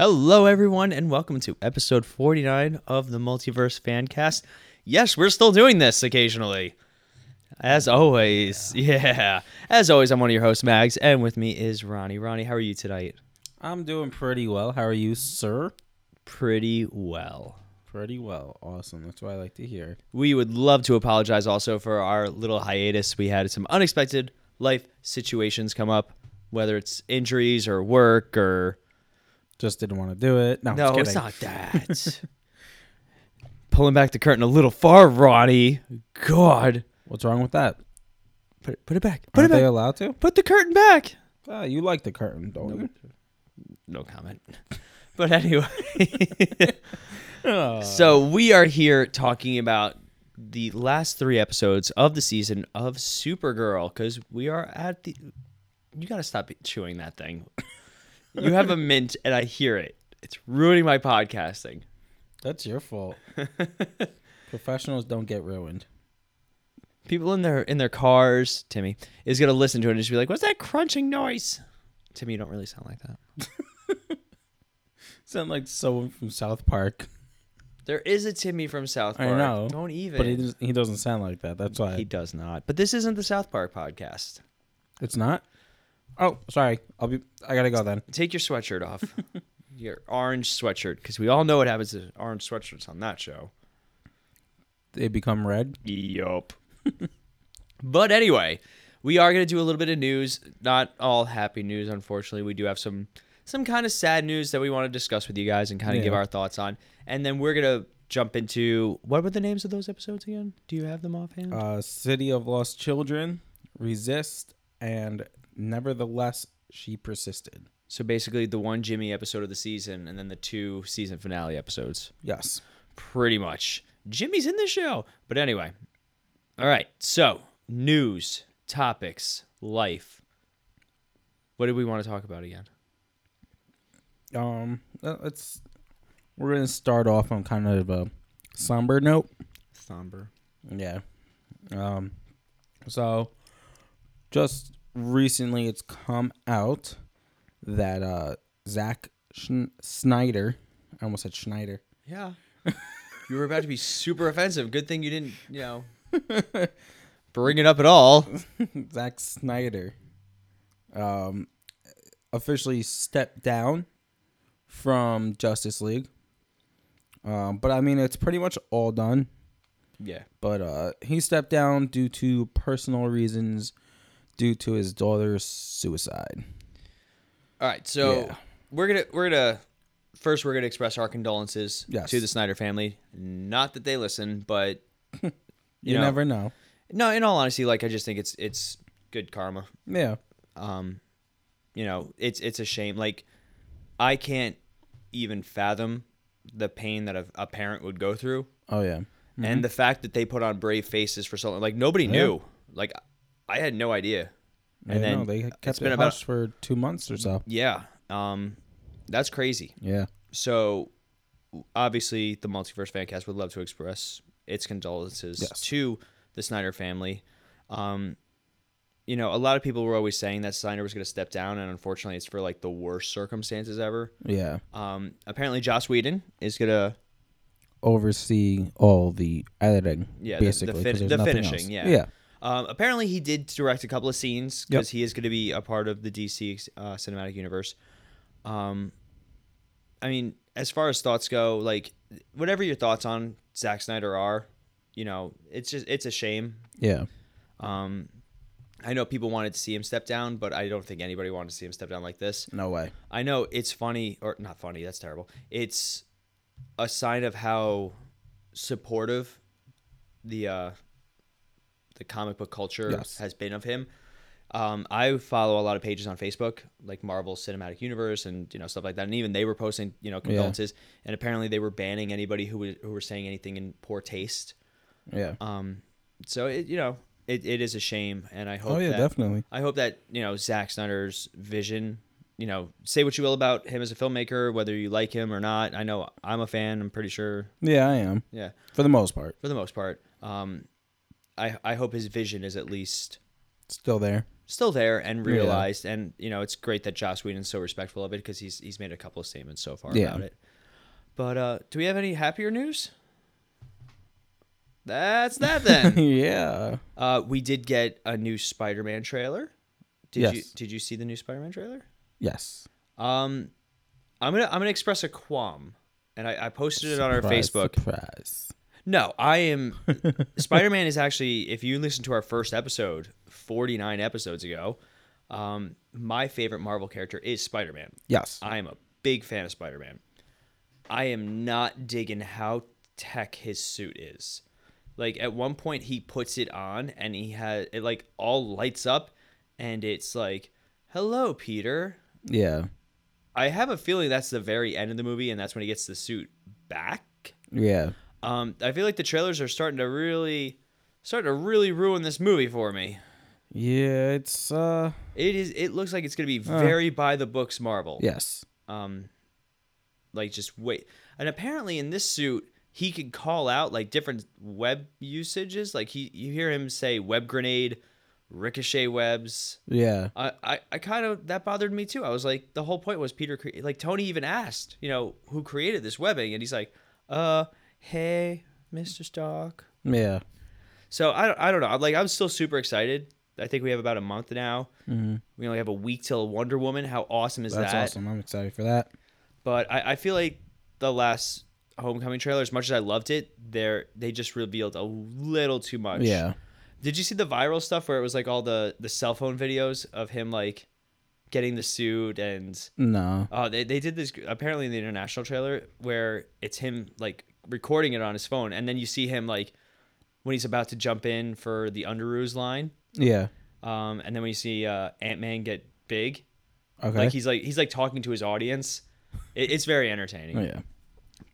Hello, everyone, and welcome to episode 49 of the Multiverse Fancast. Yes, we're still doing this occasionally. As always, yeah. As always, I'm one of your hosts, Mags, and with me is Ronnie. Ronnie, how are you tonight? I'm doing pretty well. How are you, sir? Pretty well. Pretty well. Awesome. That's what I like to hear. We would love to apologize also for our little hiatus. We had some unexpected life situations come up, whether it's injuries or work or. Just didn't want to do it. No, No, it's not that. Pulling back the curtain a little far, Ronnie. God. What's wrong with that? Put it, put it back. Put Aren't it they allowed to? Put the curtain back. Ah, you like the curtain, don't you? No comment. But anyway. so we are here talking about the last three episodes of the season of Supergirl because we are at the. You got to stop chewing that thing. You have a mint and I hear it. It's ruining my podcasting. That's your fault. Professionals don't get ruined. People in their in their cars, Timmy, is gonna listen to it and just be like, "What's that crunching noise?" Timmy, you don't really sound like that. Sound like someone from South Park, There is a Timmy from South Park. I know, Don't even. but he does, he doesn't sound like that. That's why He does not. But this isn't the South Park podcast. it's not. Oh, sorry. I'll be. I gotta go then. Take your sweatshirt off. your orange sweatshirt, because we all know what happens to orange sweatshirts on that show. They become red. Yup. but anyway, we are going to do a little bit of news. Not all happy news, unfortunately. We do have some some kind of sad news that we want to discuss with you guys and kind of give our thoughts on. And then we're going to jump into what were the names of those episodes again? Do you have them offhand? Uh, City of Lost Children, Resist, and Nevertheless She Persisted. so basically, the one Jimmy episode of the season, and then the two season finale episodes. Yes. pretty much. Jimmy's in the show. But anyway. All right. So, news, topics, life. What did we want to talk about again? Um, let's. We're gonna start off on kind of a somber note. Somber. Yeah. Um. So, just recently, it's come out that uh Zack Schn- Snyder, I almost said Schneider. Yeah. you were about to be super offensive. Good thing you didn't, you know, bring it up at all. Zack Snyder, um, officially stepped down from Justice League. Um, but I mean, it's pretty much all done. Yeah. But uh, he stepped down due to personal reasons, due to his daughter's suicide. All right. So, Yeah. we're going to we're going to first we're going to express our condolences Yes. to the Snyder family. Not that they listen, but You, You know. never know. no, in all honesty, like I just think it's it's good karma. Yeah. um you know it's it's a shame like i can't even fathom the pain that a, a parent would go through Oh yeah. and the fact that they put on brave faces for something like nobody Yeah. knew like i had no idea and I then know, they it's kept been it about- for two months or so. yeah um that's crazy Yeah. so obviously the multiverse fancast would love to express its condolences Yes. to the snyder family um you know a lot of people were always saying that snyder was going to step down and unfortunately it's for like the worst circumstances ever Yeah. um apparently joss whedon is going to Oversee all the editing. Yeah, the- the fin- there's the nothing finishing, else. yeah. Yeah. Um, apparently he did direct a couple of scenes Yep. because he is going to be a part of the dc uh, cinematic universe um i mean as far as thoughts go like whatever your thoughts on Zack snyder are you know it's just it's a shame Yeah. Um, I know people wanted to see him step down, but I don't think anybody wanted to see him step down like this. No way. I know it's funny, or not funny. That's terrible. It's a sign of how supportive the uh, the comic book culture Yes. has been of him. Um, I follow a lot of pages on Facebook, like Marvel Cinematic Universe and you know stuff like that, and even they were posting you know condolences, and apparently they were banning anybody who was, who were saying anything in poor taste. Yeah. Um, so it you know it, it is a shame, and I hope Oh yeah, that definitely. I hope that you know Zack Snyder's vision. You know, say what you will about him as a filmmaker, whether you like him or not. I know I'm a fan. I'm pretty sure. Yeah, I am Yeah, for the most part. for the most part. Um, I I hope his vision is at least Still there. still there and Yeah. realized. And you know, it's great that Joss Whedon's so respectful of it because he's he's made a couple of statements so far Yeah. about it. But uh, do we have any happier news? That's that then. yeah. uh, we did get a new Spider-Man trailer. Did you Yes. did you see the new Spider-Man trailer? Yes. Um, I'm gonna I'm gonna express a qualm, and I, I posted it on our Facebook. Surprise. No, I am. Spider Man is actually, if you listen to our first episode, 49 episodes ago, um, my favorite Marvel character is Spider Man. Yes. I am a big fan of Spider Man. I am not digging how tech his suit is. Like at one point, he puts it on and he has it like all lights up, and it's like, "Hello, Peter." Yeah. I have a feeling that's the very end of the movie, and that's when he gets the suit back. Yeah. Um, I feel like the trailers are starting to really, starting to really ruin this movie for me. Yeah. It's uh. It is. It looks like it's gonna be Uh. very by the books Marvel. Yes. Um, like just wait. And apparently in this suit, he could call out like different web usages. Like he, you hear him say web grenade, ricochet webs. Yeah. I, I, I kind of that bothered me too. I was like, the whole point was Peter. Cre- like Tony even asked, you know, who created this webbing, and he's like, uh, hey, Mister Stark. Yeah. So I, don't- I don't know. Like I'm still super excited. I think we have about a month now. hmm We only have a week till Wonder Woman. How awesome is That's that? That's awesome. I'm excited for that. But I, I feel like the last Homecoming trailer, as much as I loved it, they they just revealed a little too much. Yeah. Did you see the viral stuff where it was like all the the cell phone videos of him like getting the suit and No. oh they they did this apparently in the international trailer where it's him like recording it on his phone and then you see him like when he's about to jump in for the Underoos line. Yeah. Um, and then when you see uh, Ant Man get big, Okay. like he's like he's like talking to his audience. It, it's very entertaining. oh, yeah.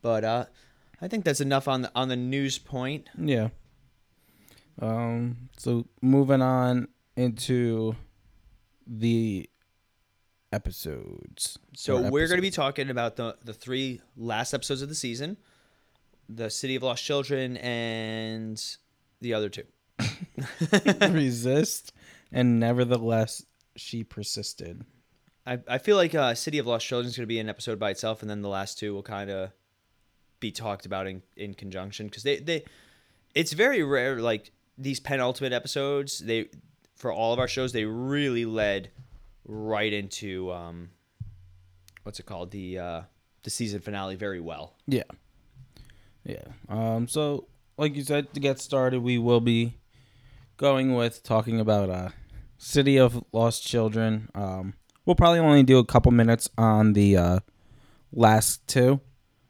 But uh, I think that's enough on the on the news point. Yeah. Um. So moving on into the episodes. So we're going to be talking about the the three last episodes of the season, the City of Lost Children, and the other two. resist, and nevertheless she persisted. I, I feel like uh, City of Lost Children is going to be an episode by itself, and then the last two will kind of be talked about in, in conjunction because they, they it's very rare like these penultimate episodes they for all of our shows they really led right into um what's it called the uh the season finale very well Yeah. Yeah. Um. So, like you said, to get started, we will be going with talking about uh, City of Lost Children. Um. We'll probably only do a couple minutes on the uh, last two,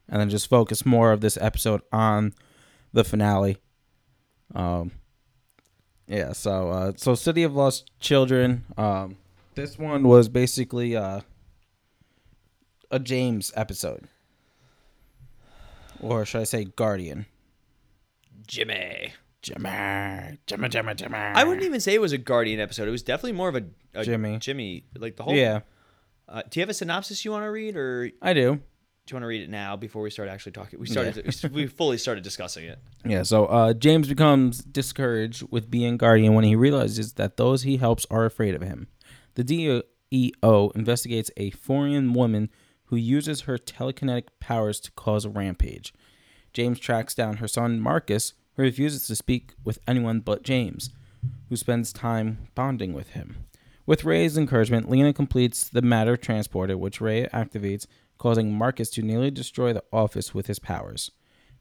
and then just focus more of this episode on the finale. Um. Yeah. So. Uh. So, City of Lost Children. Um. This one was basically uh. A James episode or should I say Guardian? Jimmy Jimmy, Jimmy, Jimmy, Jimmy. I wouldn't even say it was a Guardian episode it was definitely more of a, a Jimmy. Jimmy like the whole Yeah, uh, do you have a synopsis you want to read or I do. do you want to read it now before we start actually talking? We started, we fully started discussing it. Yeah, so uh, James becomes discouraged with being Guardian when he realizes that those he helps are afraid of him. The DEO investigates a foreign woman who uses her telekinetic powers to cause a rampage. James tracks down her son Marcus, who refuses to speak with anyone but James, who spends time bonding with him. With Rhea's encouragement, Lena completes the matter transporter, which Ray activates, causing Marcus to nearly destroy the office with his powers.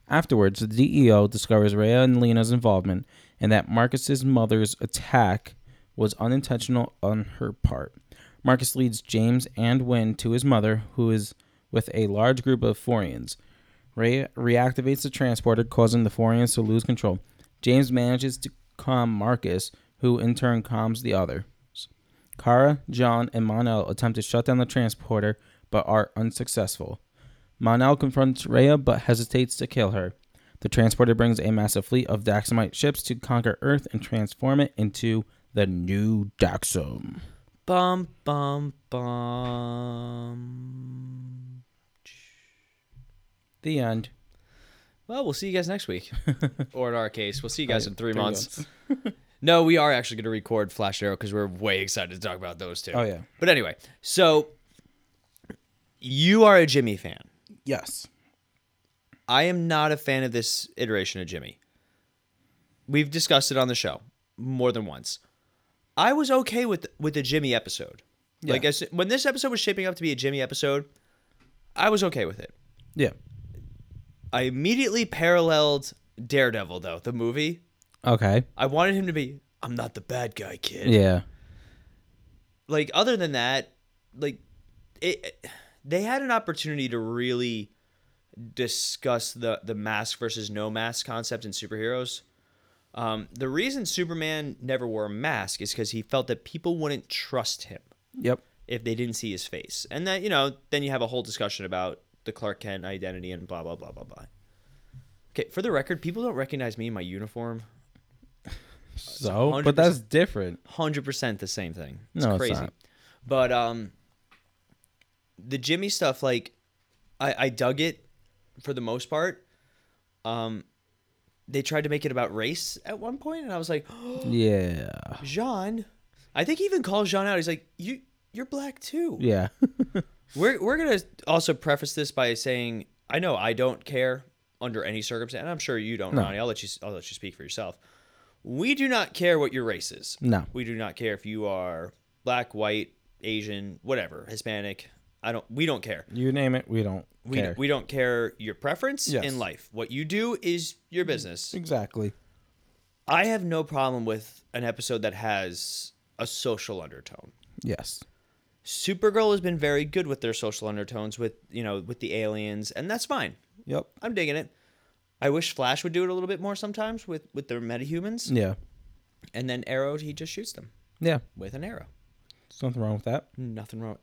Afterwards, the DEO discovers Rhea and Lena's involvement and that Marcus's mother's attack was unintentional on her part. Marcus leads James and Winn to his mother, who is with a large group of Forians. Rhea reactivates the transporter, causing the Forians to lose control. James manages to calm Marcus, who in turn calms the others. Kara, J'onn, and Mon-El attempt to shut down the transporter, but are unsuccessful. Mon-El confronts Rhea but hesitates to kill her. The transporter brings a massive fleet of Daxamite ships to conquer Earth and transform it into the new Daxam. Bum bum bum. The end. Well, we'll see you guys next week, or in our case, we'll see you guys in three, Three months. No, we are actually going to record Flash Arrow because we're way excited to talk about those two. Oh yeah. But anyway, so you are a Jimmy fan. Yes. I am not a fan of this iteration of Jimmy. We've discussed it on the show more than once. I was okay with with the Jimmy episode. Like as, when this episode was shaping up to be a Jimmy episode, I was okay with it. Yeah. I immediately paralleled Daredevil though, the movie. Okay. I wanted him to be I'm not the bad guy, kid. Yeah. Like other than that, like it they had an opportunity to really discuss the the mask versus no mask concept in superheroes. Um, the reason Superman never wore a mask is because he felt that people wouldn't trust him Yep. if they didn't see his face, and that you know, then you have a whole discussion about the Clark Kent identity and blah blah blah blah blah. Okay, for the record, people don't recognize me in my uniform. So, but that's different. hundred percent the same thing. It's No, it's crazy. not. But um, the Jimmy stuff, like, I I dug it for the most part. Um, they tried to make it about race at one point, and I was like, Yeah. J'onn. I think he even calls J'onn out. He's like, you you're black too. Yeah. We're we're gonna also preface this by saying I know I don't care under any circumstance, and I'm sure you don't, No. Ronnie. I'll let you I'll let you speak for yourself. We do not care what your race is. No. We do not care if you are black, white, Asian, whatever, Hispanic. I don't. We don't care. You name it, we don't We care. we don't care your preference Yes. in life. What you do is your business. exactly. I have no problem with an episode that has a social undertone. Yes. Supergirl has been very good with their social undertones with, you know, with the aliens, and that's fine. Yep. I'm digging it. I wish Flash would do it a little bit more sometimes with with their metahumans. Yeah. And then Arrow, he just shoots them Yeah. with an arrow. There's nothing wrong with that. Nothing wrong.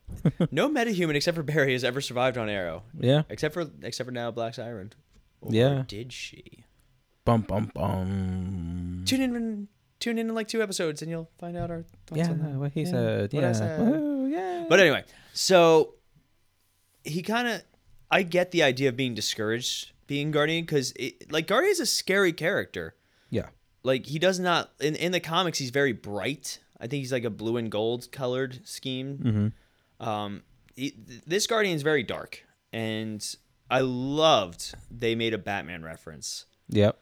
no metahuman except for Barry has ever survived on Arrow, Yeah. except for except for now Black Siren. Or Yeah. did she? Bum bum bum. Tune in, tune in in like two episodes, and you'll find out our thoughts Yeah, on that. what he Yeah, said. what yeah. said. Woo, yeah. But anyway, so he kind of, I get the idea of being discouraged being Guardian because, like, Guardian is a scary character. yeah. Like, he does not in in the comics. He's very bright. I think he's like a blue and gold colored scheme. Mm-hmm. Um, he, th- this Guardian's very dark, and I loved they made a Batman reference. Yep.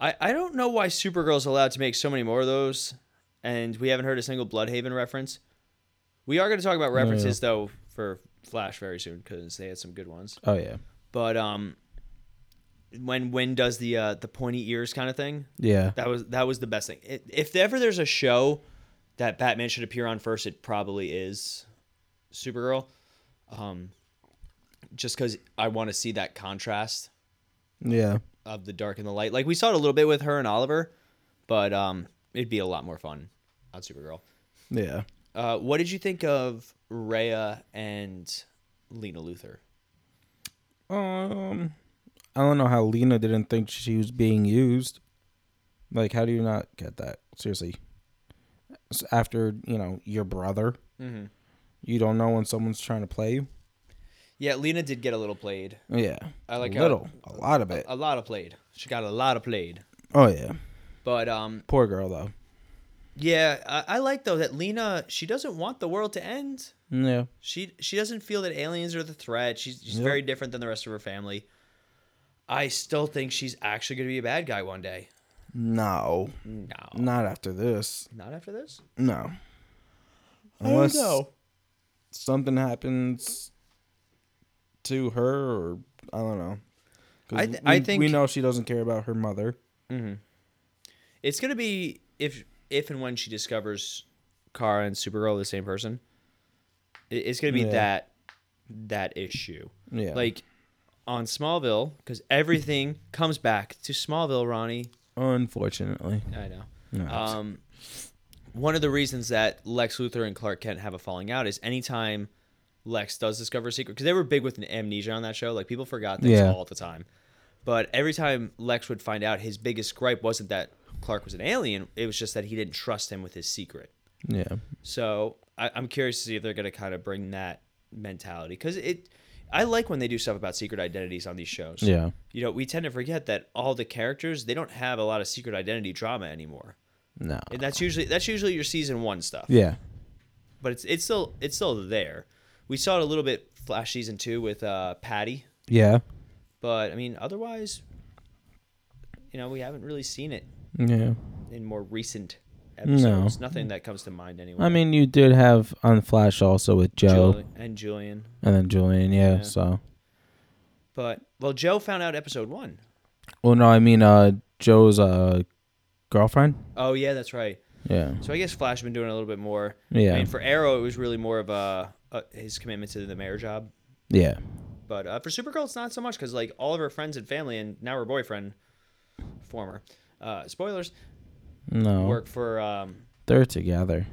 I, I don't know why Supergirl's allowed to make so many more of those, and we haven't heard a single Blüdhaven reference. We are going to talk about references though for Flash very soon because they had some good ones. Oh yeah. But um, when Winn does the uh, the pointy ears kind of thing, Yeah. that was that was the best thing. If ever there's a show that Batman should appear on first, it probably is Supergirl. Um, just because I want to see that contrast Yeah. of the dark and the light. Like we saw it a little bit with her and Oliver, but um, it'd be a lot more fun on Supergirl. Yeah. Uh, what did you think of Rhea and Lena Luthor? Um, I don't know how Lena didn't think she was being used. Like, how do you not get that? Seriously. After, you know, your brother, Mm-hmm. you don't know when someone's trying to play you? Yeah, Lena did get a little played. Yeah. I like a little, a lot of it. A, a lot of played. She got a lot of played. Oh, yeah. But um, Poor girl, though. yeah, I, I like though that Lena she doesn't want the world to end. Yeah. She she doesn't feel that aliens are the threat. She's she's Yep. very different than the rest of her family. I still think she's actually going to be a bad guy one day. No. No, Not after this. not after this. No. Unless know. something happens to her or I don't know. I th- we, I think- we know she doesn't care about her mother. Mm-hmm. It's gonna be if if and when she discovers Kara and Supergirl are the same person. it- It's gonna be Yeah. that that issue. Yeah. Like on Smallville, because everything comes back to Smallville, Ronnie. Unfortunately. I know. No. Um, one of the reasons that Lex Luthor and Clark Kent have a falling out is anytime Lex does discover a secret, because they were big with amnesia on that show. Like people forgot things Yeah. all the time. But every time Lex would find out, his biggest gripe wasn't that Clark was an alien. It was just that he didn't trust him with his secret. yeah. So I, I'm curious to see if they're going to kind of bring that mentality because it. I like when they do stuff about secret identities on these shows. Yeah. You know, we tend to forget that all the characters they don't have a lot of secret identity drama anymore. No. And that's usually that's usually your season one stuff. Yeah. But it's it's still it's still there. We saw it a little bit Flash season two with uh, Patty, Yeah. but I mean otherwise, you know, we haven't really seen it Yeah. in more recent episodes. Nothing that comes to mind anyway. I mean, you did have on Flash also with Joe Juli- and Julian. and then Julian. Yeah, Yeah. So. But well, Joe found out episode one. Well, no, I mean, uh, Joe's uh girlfriend. Oh yeah, that's right. Yeah. So I guess Flash has been doing a little bit more. Yeah. I mean, for Arrow, it was really more of a, a his commitment to the mayor job. yeah. But uh, for Supergirl, it's not so much because like all of her friends and family, and now her boyfriend, former, uh, spoilers, No. work for. Um, They're together.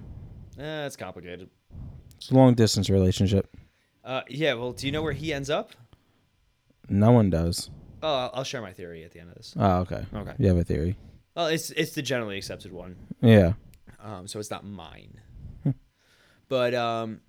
eh, it's complicated. It's a long distance relationship. Uh, yeah. Well, do you know where he ends up? No one does. Oh, I'll, I'll share my theory at the end of this. Oh, okay. Okay. You have a theory. Well, it's it's the generally accepted one, Yeah. um, so it's not mine. but um,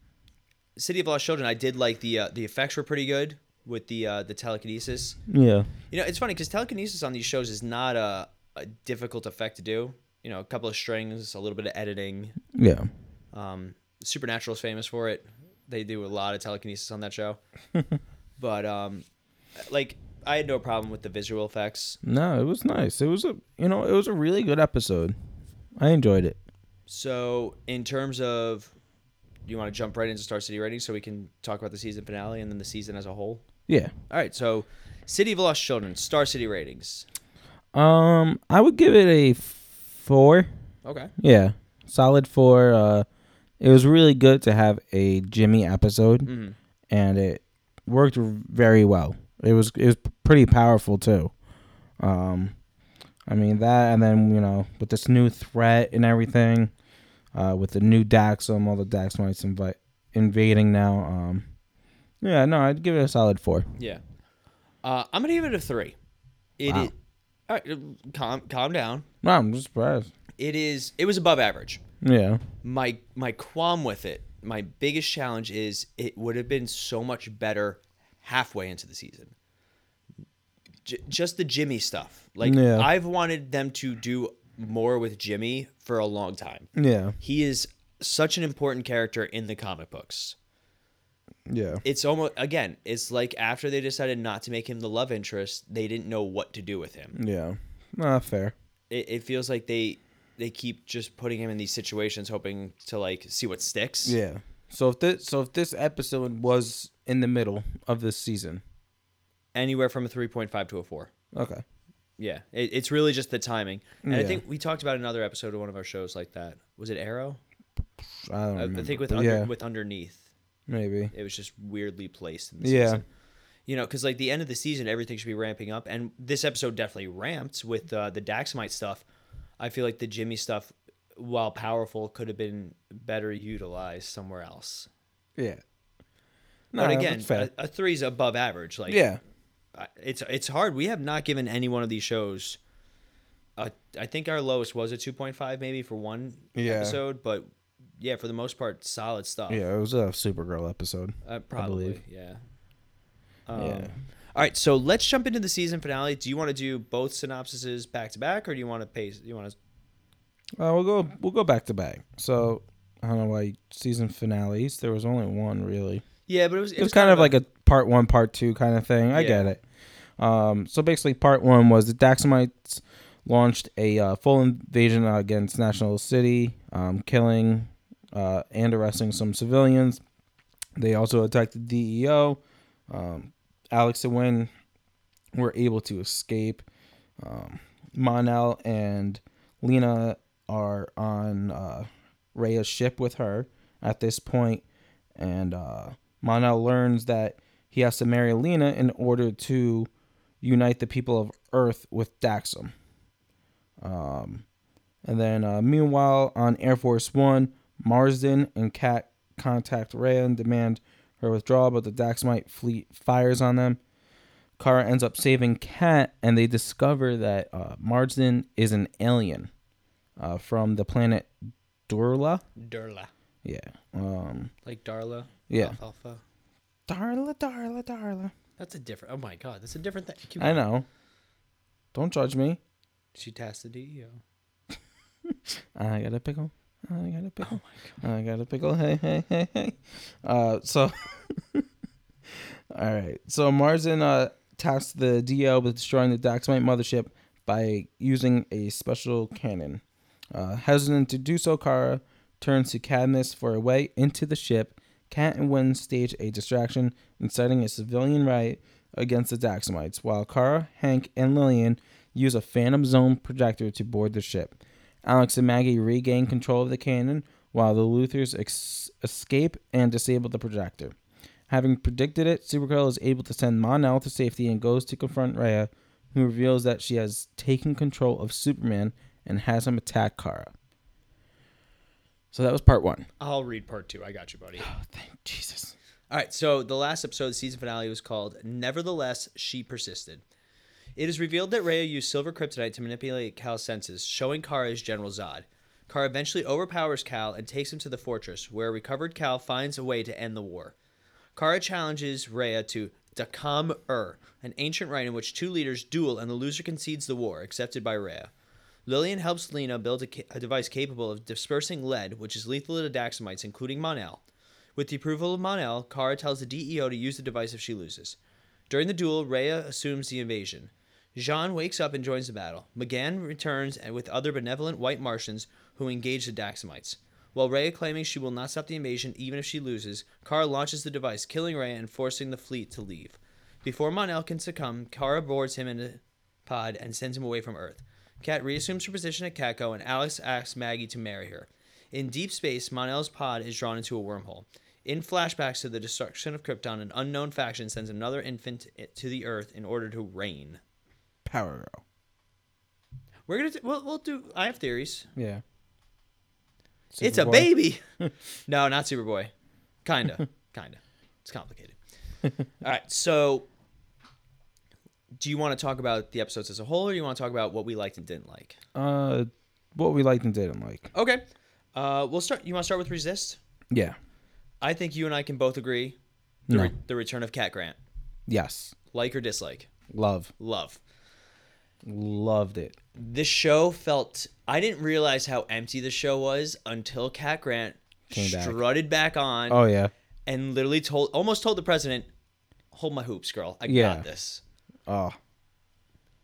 City of Lost Children, I did like the uh, the effects were pretty good with the uh, the telekinesis. Yeah. You know, it's funny because telekinesis on these shows is not a, a difficult effect to do. You know, a couple of strings, a little bit of editing. Yeah. Um, Supernatural is famous for it. They do a lot of telekinesis on that show. but um, like, I had no problem with the visual effects. No, it was nice. It was a you know it was a really good episode. I enjoyed it. So, in terms of, do you want to jump right into Star City ratings so we can talk about the season finale and then the season as a whole? Yeah. All right. So, City of Lost Children, Star City ratings. Um, I would give it a four. Okay. Yeah, solid four. Uh, it was really good to have a Jimmy episode, hmm and it worked very well. It was it was pretty powerful too. Um, I mean that, and then you know with this new threat and everything, uh, with the new Daxam, all the Daxamites invite invading now. Um, yeah, no, I'd give it a solid four. Yeah. Uh, I'm gonna give it a three. It Wow. is- all right, calm, calm down. No, I'm just surprised. It is. It was above average. Yeah, My my qualm with it, my biggest challenge is it would have been so much better halfway into the season. J- just the Jimmy stuff. Like Yeah. I've wanted them to do more with Jimmy for a long time. yeah, He is such an important character in the comic books. yeah, It's almost again, it's like after they decided not to make him the love interest, they didn't know what to do with him. yeah. Nah, fair. It, it feels like they they keep just putting him in these situations, hoping to like see what sticks. Yeah. So if this so if this episode was in the middle of this season, Anywhere from a three point five to a four. okay. Yeah, it, it's really just the timing. And I think we talked about another episode of one of our shows like that. Was it Arrow? I don't I. I think with under, yeah, with underneath, maybe. it was just weirdly placed. In the Yeah. season. You know, because like the end of the season, everything should be ramping up, and this episode definitely ramped with uh, the Daxamite stuff. I feel like the Jimmy stuff, while powerful, could have been better utilized somewhere else. Yeah. but again, a, a three is above average. Like, yeah. It's it's hard. We have not given any one of these shows. I think our lowest was a two point five, maybe for one Yeah. episode, but yeah, for the most part, solid stuff. Yeah, it was a Supergirl episode. uh, probably. Yeah. Um, Yeah. All right, so let's jump into the season finale. Do you want to do both synopsises back to back, or do you want to pace? You want to? Uh, we'll go we'll go back to back. So I don't know why season finales. There was only one really. Yeah, but it was It was kind of like a part one, part two kind of thing. I Yeah. get it. Um, so basically, part one was the Daxamites launched a uh, full invasion against National City, um, killing uh, and arresting some civilians. They also attacked the DEO. Um, Alex and Winn were able to escape. Um, Mon-El and Lena are on uh, Rhea's ship with her at this point, and uh, Mon-El learns that he has to marry Lena in order to unite the people of Earth with Daxam. Um, and then, uh, meanwhile, on Air Force One, Marsdin and Cat contact Rhea and demand her withdrawal, but the Daxamite fleet fires on them. Kara ends up saving Cat, and they discover that uh, Marsdin is an alien uh, from the planet Durla. Durla. Yeah. Um, like Darla. Yeah. Alfalfa. Darla, Darla, Darla. That's a different. Oh my god, that's a different thing. I know. Don't judge me. She E DEO. I got a pickle. I got a pickle. I got a pickle. Hey, hey, hey, hey. Uh, so, all right. So Marsdin uh tasked the DEO with destroying the Daxamite mothership by using a special cannon. Uh, hesitant to do so, Kara turns to Cadmus for a way into the ship. Cat and Winn stage a distraction, inciting a civilian riot against the Daxamites, while Kara, Hank, and Lillian use a Phantom Zone projector to board the ship. Alex and Maggie regain control of the cannon, while the Luthors ex- escape and disable the projector. Having predicted it, Supergirl is able to send Mon-El to safety and goes to confront Rhea, who reveals that she has taken control of Superman and has him attack Kara. So that was part one. I'll read part two. I got you, buddy. Oh, thank Jesus. All right, so the last episode, the season finale, was called Nevertheless, She Persisted. It is revealed that Rhea used silver kryptonite to manipulate Kal's senses, showing Kara as General Zod. Kara eventually overpowers Kal and takes him to the fortress, where a recovered Cal finds a way to end the war. Kara challenges Rhea to Dakkam Ur, an ancient rite in which two leaders duel and the loser concedes the war, accepted by Rhea. Lillian helps Lena build a, ca- a device capable of dispersing lead, which is lethal to Daxamites, including Mon-El. With the approval of Mon-El, Kara tells the DEO to use the device if she loses. During the duel, Rhea assumes the invasion. J'onn wakes up and joins the battle. M'gann returns and with other benevolent white Martians who engage the Daxamites. While Rhea claiming she will not stop the invasion even if she loses, Kara launches the device, killing Rhea and forcing the fleet to leave. Before Mon-El can succumb, Kara boards him in a pod and sends him away from Earth. Cat reassumes her position at Catco, and Alex asks Maggie to marry her. In deep space, Mon-El's pod is drawn into a wormhole. In flashbacks to the destruction of Krypton, an unknown faction sends another infant to the Earth in order to reign. Power Girl. We're gonna. T- we'll, we'll do. I have theories. Yeah. It's a Superboy. baby. no, not Superboy. Kinda. Kinda. It's complicated. All right. So, do you want to talk about the episodes as a whole, or do you want to talk about what we liked and didn't like? Uh, what we liked and didn't like. Okay. Uh, we'll start. You want to start with Resist? Yeah. I think you and I can both agree. The, No. re- the return of Cat Grant. Yes. Like or dislike? Love. Love. Loved it. This show felt. I didn't realize how empty the show was until Cat Grant Came back. strutted back on Oh yeah. and literally told, almost told the president, "Hold my hoops, girl. I Yeah. got this." Oh.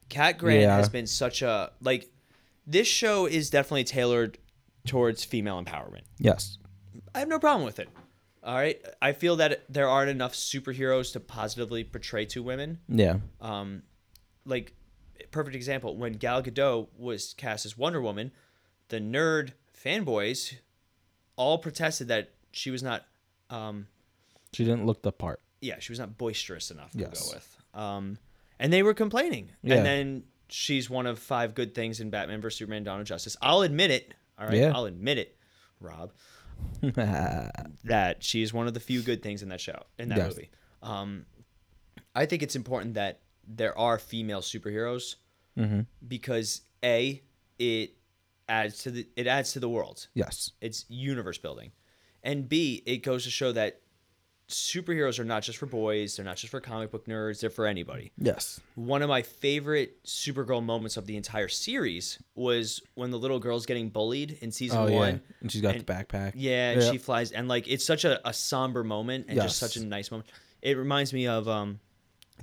Cat Grant Yeah. has been such a like. This show is definitely tailored towards female empowerment. Yes. I have no problem with it. All right, I feel that there aren't enough superheroes to positively portray two women. Yeah. Um, like perfect example when Gal Gadot was cast as Wonder Woman, the nerd fanboys all protested that she was not. Um, She didn't look the part. yeah, she was not boisterous enough to Yes. go with. Um, and they were complaining. Yeah. And then she's one of five good things in Batman vs Superman: Dawn of Justice. I'll admit it. All right, Yeah. I'll admit it, Rob, that she is one of the few good things in that show in that Yes. movie. Um, I think it's important that there are female superheroes mm-hmm. because a it adds to the it adds to the world. Yes. It's universe building, and b it goes to show that superheroes are not just for boys. They're not just for comic book nerds. They're for anybody. Yes. One of my favorite Supergirl moments of the entire series was when the little girl's getting bullied in season Oh one. yeah. And she's got and- the backpack. Yeah, and Yeah. she flies, and like it's such a, a somber moment and just such a nice moment. It reminds me of um,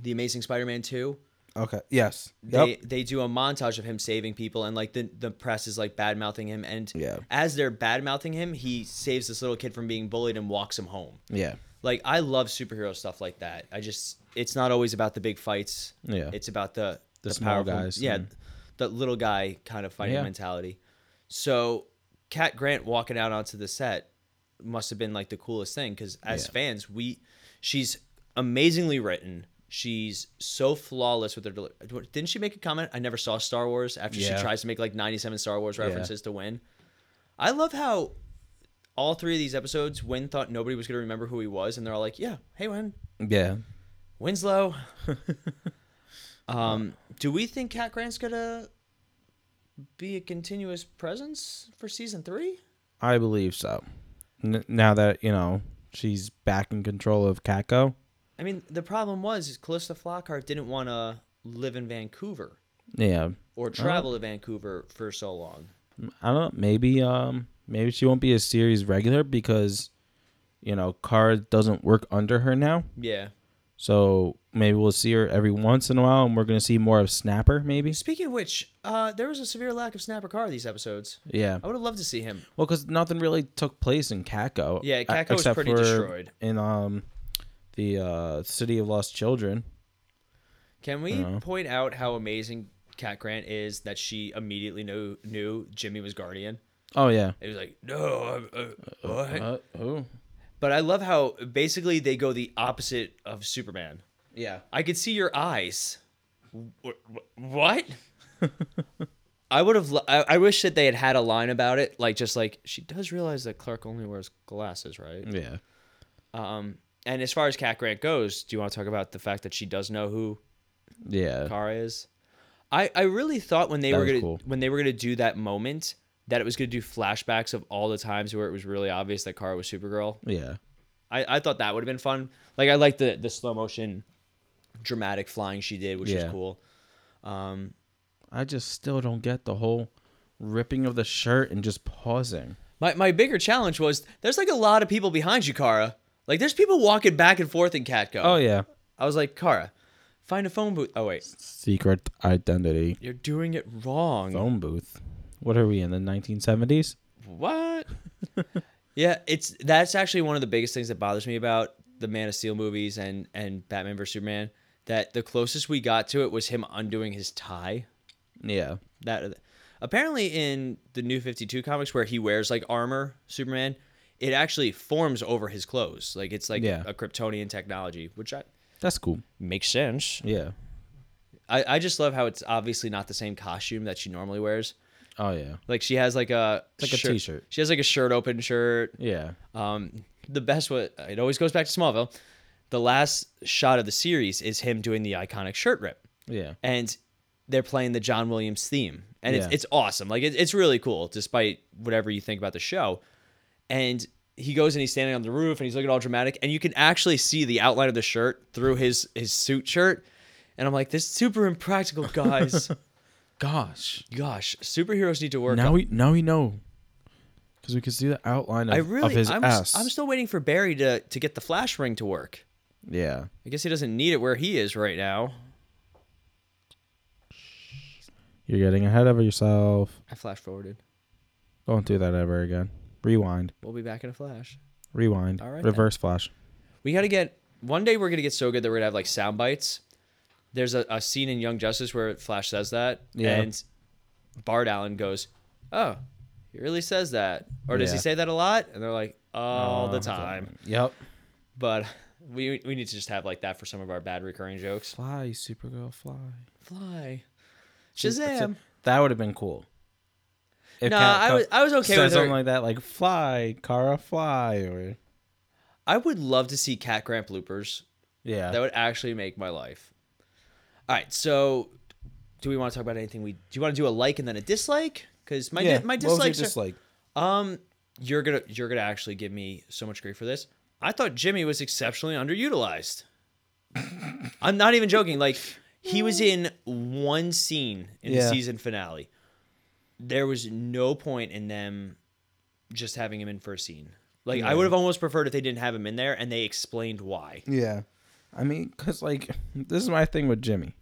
the Amazing Spider-Man two. Okay. Yes. They Yep. they do a montage of him saving people, and like the the press is like bad mouthing him, and Yeah. as they're bad mouthing him, he saves this little kid from being bullied and walks him home. Yeah. Like I love superhero stuff like that. I just it's not always about the big fights. Yeah. It's about the The small powerful- guys Yeah, and- the little guy kind of fighting Yeah. mentality. So, Cat Grant walking out onto the set must have been like the coolest thing because as Yeah. fans, we she's amazingly written. She's so flawless with her. Deli- Didn't she make a comment? I never saw Star Wars after Yeah. she tries to make like ninety-seven Star Wars Yeah. references to win. I love how all three of these episodes, Winn thought nobody was going to remember who he was, and they're all like, "Yeah, hey, Winn, Yeah. Winslow." um, do we think Cat Grant's gonna be a continuous presence for season three? I believe so. N- now that you know she's back in control of Catco. I mean, the problem was is Calista Flockhart didn't want to live in Vancouver Yeah. or travel to Vancouver for so long. I don't know. Maybe um maybe she won't be a series regular because you know Kara doesn't work under her now. Yeah. So maybe we'll see her every once in a while, and we're gonna see more of Snapper. Maybe. Speaking of which, uh, there was a severe lack of Snapper Carr these episodes. Yeah. I would have loved to see him. Well, because nothing really took place in Catco. Yeah, Catco was pretty destroyed. in um the uh City of Lost Children. Can we point out how amazing Cat Grant is that she immediately knew knew Jimmy was Guardian? Oh yeah. It was like, no, uh, uh, what? Oh. But I love how basically they go the opposite of Superman. Yeah. I could see your eyes. Wh- wh- What? I would have. I, I wish that they had had a line about it, like just like she does realize that Clark only wears glasses, right? Yeah. Um, and as far as Cat Grant goes, do you want to talk about the fact that she does know who Yeah. Kara is? I I really thought when they That were gonna cool. when they were gonna do that moment that it was gonna do flashbacks of all the times where it was really obvious that Kara was Supergirl. Yeah. I, I thought that would have been fun. Like I like the the slow motion, dramatic flying she did, which Yeah. was cool. Um, I just still don't get the whole ripping of the shirt and just pausing. my my bigger challenge was there's like a lot of people behind you, Kara. Like there's people walking back and forth in Catco. Oh yeah. I was like, Kara, find a phone booth. Oh wait, Secret identity. you're doing it wrong. Phone booth. What are we in the 1970s? What? yeah, it's that's actually one of the biggest things that bothers me about the Man of Steel movies and and Batman vs Superman. That the closest we got to it was him undoing his tie. Yeah. That apparently in the New Fifty Two comics where he wears like armor, Superman, it actually forms over his clothes. Like it's like Yeah. a Kryptonian technology, which I, That's cool. makes sense. Yeah. I, I just love how it's obviously not the same costume that she normally wears. Oh yeah. Like she has like a It's like a shirt- t-shirt. She has like a shirt open shirt. Yeah. Um, the best what it always goes back to Smallville. The last shot of the series is him doing the iconic shirt rip, Yeah. and they're playing the John Williams theme, and it's Yeah. it's awesome. Like it, it's really cool, despite whatever you think about the show. And he goes and he's standing on the roof and he's looking all dramatic, and you can actually see the outline of the shirt through his his suit shirt. And I'm like, this is super impractical, guys. Gosh. Gosh, superheroes need to work. Now on- we now we know. Because we can see the outline of, I of his I'm, ass. I'm still waiting for Barry to to get the flash ring to work. yeah. I guess he doesn't need it where he is right now. You're getting ahead of yourself. I flash forwarded. Don't do that ever again. Rewind. We'll be back in a flash. Rewind. All right, Reverse flash. We got to get one day. We're gonna get so good that we're gonna have like sound bites. There's a, a scene in Young Justice where Flash says that, Yeah. and Bart Allen goes, "Oh, he really says that," or does he say that a lot? And they're like, "All the Oh, time." Yep. But we we need to just have like that for some of our bad recurring jokes. Fly, Supergirl, fly. Fly. Shazam. That would have been cool. If No, I Co- was I was okay with her. something like that, like fly, Kara, fly, or I would love to see Cat Grant bloopers. yeah. That would actually make my life. All right, so do we want to talk about anything? We do you want to do a like and then a dislike? Because my yeah. di- my What was your dislikes are, dislike? um you're gonna you're gonna actually give me so much grief for this. I thought Jimmy was exceptionally underutilized. I'm not even joking. Like he was in one scene in the Yeah. season finale. There was no point in them just having him in for a scene. Like I would have almost preferred if they didn't have him in there and they explained why. Yeah. I mean, cause like this is my thing with Jimmy.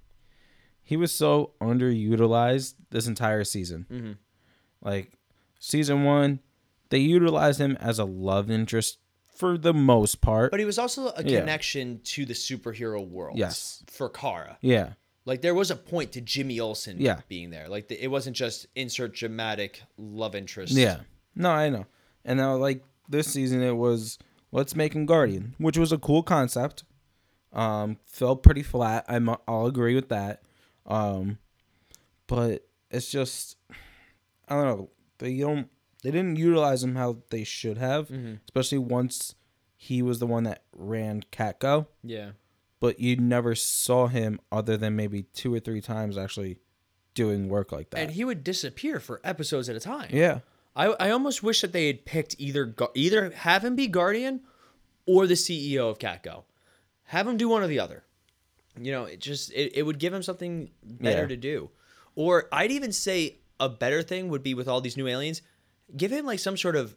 He was so underutilized this entire season. Mhm. Like season one, they utilized him as a love interest for the most part. But he was also a Yeah. connection to the superhero world. Yes. For Kara. yeah. Like there was a point to Jimmy Olsen Yeah. being there. Like the, it wasn't just insert dramatic love interest. Yeah. No, I know. And now like this season it was let's make him guardian, which was a cool concept. Um felt pretty flat. I'm I'll agree with that. Um but it's just I don't know. They don't they didn't utilize him how they should have, Mhm. especially once he was the one that ran Catco, Yeah. But you never saw him other than maybe two or three times actually doing work like that. And he would disappear for episodes at a time. yeah. I, I almost wish that they had picked either either have him be Guardian or the CEO of Catco. Have him do one or the other. You know, it just it, it would give him something better Yeah. to do. Or I'd even say a better thing would be with all these new aliens, give him like some sort of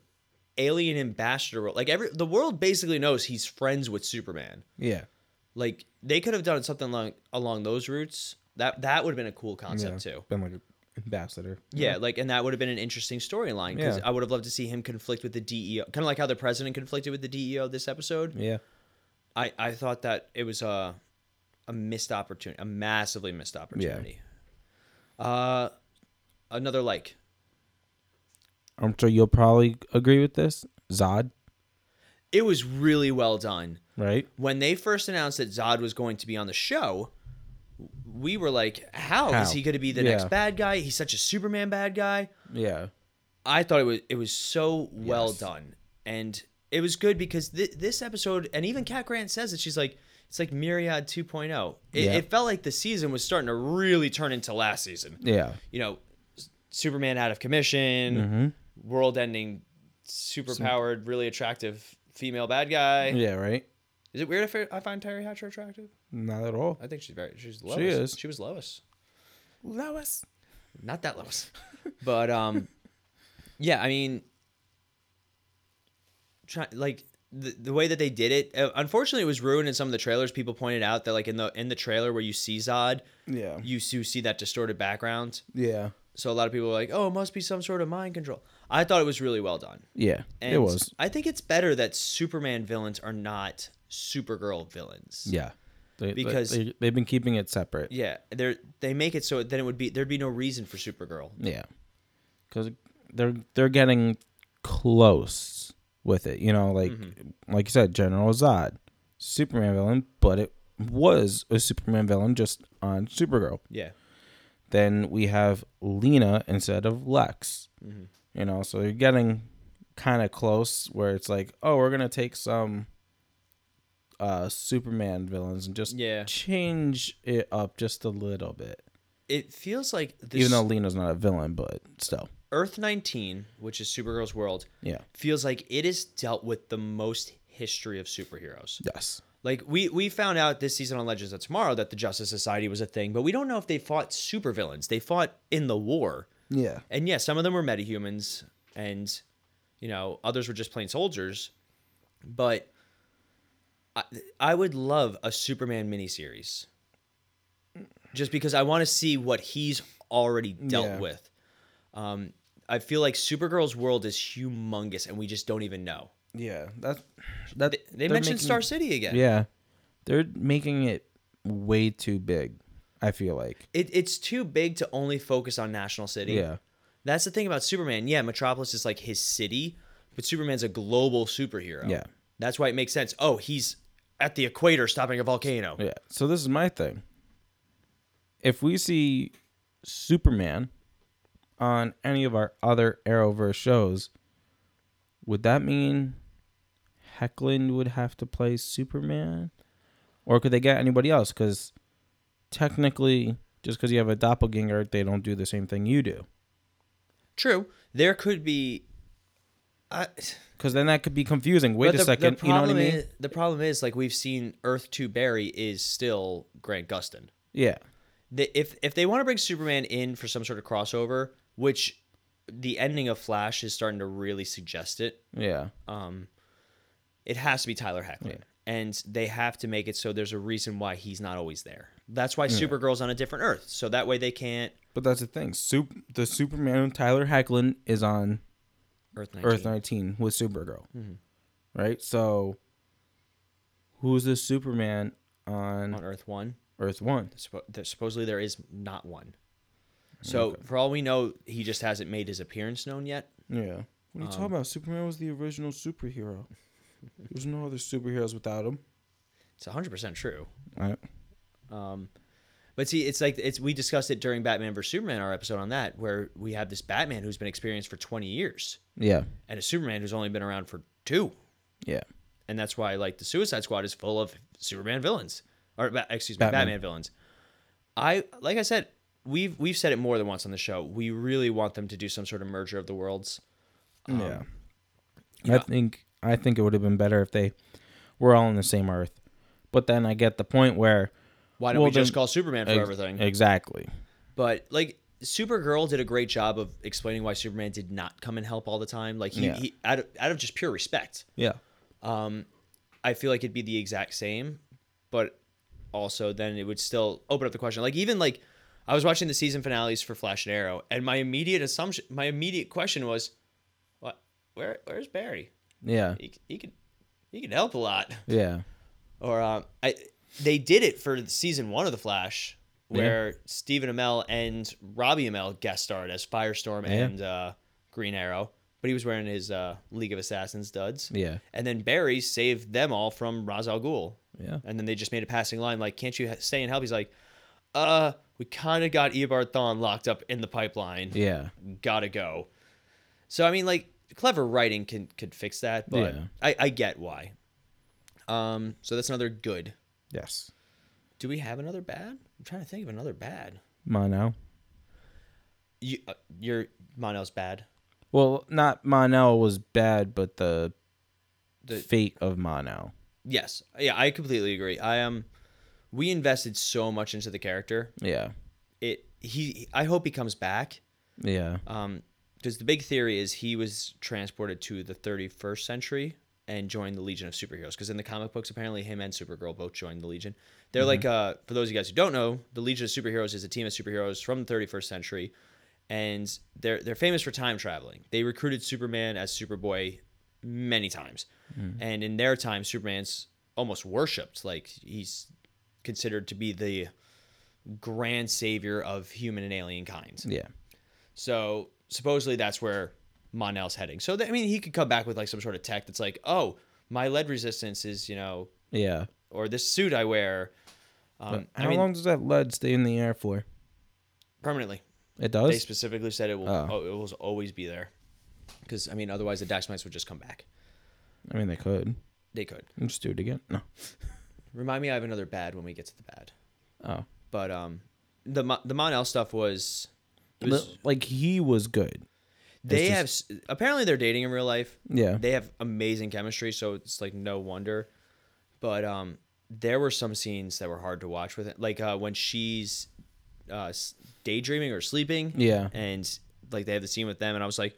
alien ambassador role. Like every the world basically knows he's friends with Superman. Yeah. Like they could have done something along along those routes. That that would have been a cool concept yeah. too. Been like an ambassador. Yeah, like and that would have been an interesting storyline because Yeah. I would have loved to see him conflict with the DEO, kind of like how the president conflicted with the DEO this episode. Yeah. I I thought that it was a a missed opportunity, a massively missed opportunity. Yeah. Uh, another like I'm sure you'll probably agree with this. Zod, it was really well done. Right? When they first announced that Zod was going to be on the show, we were like, "How is he going to be the next Yeah. bad guy? He's such a Superman bad guy." Yeah. I thought it was it was so well Yes. done, and it was good because th- this episode, and even Cat Grant says that She's like, it's like Myriad 2.0. It, Yeah. it felt like the season was starting to really turn into last season. Yeah. You know, S- Superman out of commission, Mm-hmm. world-ending, superpowered, really attractive female bad guy. Yeah, right? Is it weird if I find Teri Hatcher attractive? Not at all. I think she's very she's Lois. She is. She was Lois. Lois. not that Lois, but um, yeah. I mean, try like the the way that they did it. Uh, unfortunately, it was ruined in some of the trailers. People pointed out that like in the in the trailer where you see Zod, Yeah. you you see that distorted background. Yeah. So a lot of people were like, "Oh, it must be some sort of mind control." I thought it was really well done. Yeah. And it was. I think it's better that Superman villains are not Supergirl villains. Yeah. They, Because- they, they've been keeping it separate. Yeah, they they make it so then it would be there'd be no reason for Supergirl. Yeah. Because they're they're getting close with it. You know, like Mm-hmm. like you said, General Zod, Superman villain, but it was a Superman villain just on Supergirl. Yeah. Then we have Lena instead of Lex. Mm-hmm. You know, so you're getting kind of close where it's like, oh, we're gonna take some uh Superman villains and just Yeah. change it up just a little bit. It feels like this Even though Lena's not a villain, but still. Earth 19, which is Supergirl's world, Yeah. feels like it has dealt with the most history of superheroes. Yes. Like we we found out this season on Legends of Tomorrow that the Justice Society was a thing, but we don't know if they fought supervillains. They fought in the war. Yeah. And yes, some of them were metahumans and you know, others were just plain soldiers. But I, I would love a Superman miniseries. Just because I want to see what he's already dealt Yeah. with. Um, I feel like Supergirl's world is humongous and we just don't even know. Yeah. That that They, they mentioned making- Star City again. Yeah. They're making it way too big, I feel like. It, it's too big to only focus on National City. Yeah. That's the thing about Superman. Yeah, Metropolis is like his city, but Superman's a global superhero. Yeah. That's why it makes sense. Oh, he's at the equator stopping a volcano. Yeah. So this is my thing. If we see Superman on any of our other Arrowverse shows, would that mean Hoechlin would have to play Superman? Or could they get anybody else? Because technically, just because you have a doppelganger, they don't do the same thing you do. True. There could be. Because then that could be confusing. Wait a the, second. The You know what I mean? Is, the problem is, like we've seen, Earth Two Barry is still Grant Gustin. yeah. The, if if they want to bring Superman in for some sort of crossover, which the ending of Flash is starting to really suggest it, Yeah. um, it has to be Tyler Hoechlin. And they have to make it so there's a reason why he's not always there. That's why Supergirl's on a different Earth. So that way they can't But that's the thing. Sup- the Superman Tyler Hoechlin is on Earth 19. Earth 19 with Supergirl. Mm-hmm. Right? So who's the Superman on, on Earth 1. Earth 1? Supposedly there is not one. So for all we know, he just hasn't made his appearance known yet. Yeah. What are you Um, talking about? Superman was the original superhero. There's no other superheroes without him. It's 100% true. Right? Um, but see, it's like it's we discussed it during Batman vs Superman, our episode on that, where we have this Batman who's been experienced for 20 years Yeah. and a Superman who's only been around for two. Yeah. and that's why like the Suicide Squad is full of Superman villains or Ba- excuse me, Batman. Batman. villains. I like I said, we've we've said it more than once on the show. We really want them to do some sort of merger of the worlds. Um, yeah. yeah. I think I think it would have been better if they were all on the same Earth. But then I get the point where Why don't Well, we just call Superman for Ex- everything? Exactly. But like Supergirl did a great job of explaining why Superman did not come and help all the time. Like he, Yeah. he out of, out of just pure respect. Yeah. Um, I feel like it'd be the exact same, but also then it would still open up the question. Like even like I was watching the season finales for Flash and Arrow, and my immediate assumption, my immediate question was, "What? Where? Where's Barry? Yeah. He, he could he could help a lot." Yeah. Or um, I they did it for season one of the Flash, where Stephen Amell and Robbie Amell guest starred as Firestorm Yeah. and uh, Green Arrow, but he was wearing his uh, League of Assassins duds. Yeah. And then Barry saved them all from Ra's al Ghul. Yeah. And then they just made a passing line like, "Can't you stay and help?" He's like, "Uh, we kind of got Eobard Thawne locked up in the pipeline. Yeah. Gotta go." So I mean, like, clever writing can could fix that, but Yeah. I, I get why. Um, so that's another good. Yes. Do we have another bad? I'm trying to think of another bad. Mon-El. You, uh, your Mon-El's bad. Well, not Mon-El was bad, but the, The- fate of Mon-El. Yes, yeah, I completely agree. I um, we invested so much into the character. Yeah. It he, I hope he comes back. Yeah. Um, because the big theory is he was transported to the 31st century and joined the Legion of Superheroes. Because in the comic books, apparently him and Supergirl both joined the Legion. They're like, uh, for those of you guys who don't know, the Legion of Superheroes is a team of superheroes from the 31st century, and they're they're famous for time traveling. They recruited Superman as Superboy many times, and in their time, Superman's almost worshipped. Like he's considered to be the grand savior of human and alien kind. Yeah. So supposedly that's where Mon-El's heading. So I mean, he could come back with like some sort of tech that's like, oh, my lead resistance is you know, Yeah. or this suit I wear. Um, How I mean, long does that lead stay in the air for? permanently. It does. They specifically said it will. Oh. Oh. It will always be there. Because I mean, otherwise the Daxamites would just come back. I mean, they could. They could. Just do it again. No. Remind me, I have another bad when we get to the bad. Oh. But um, the the Mon-El stuff was. Was like he was good. They just- have apparently they're dating in real life. Yeah. they have amazing chemistry, so it's like no wonder. But um, there were some scenes that were hard to watch with it, like uh, when she's uh, daydreaming or sleeping, Yeah. and like they have the scene with them, and I was like,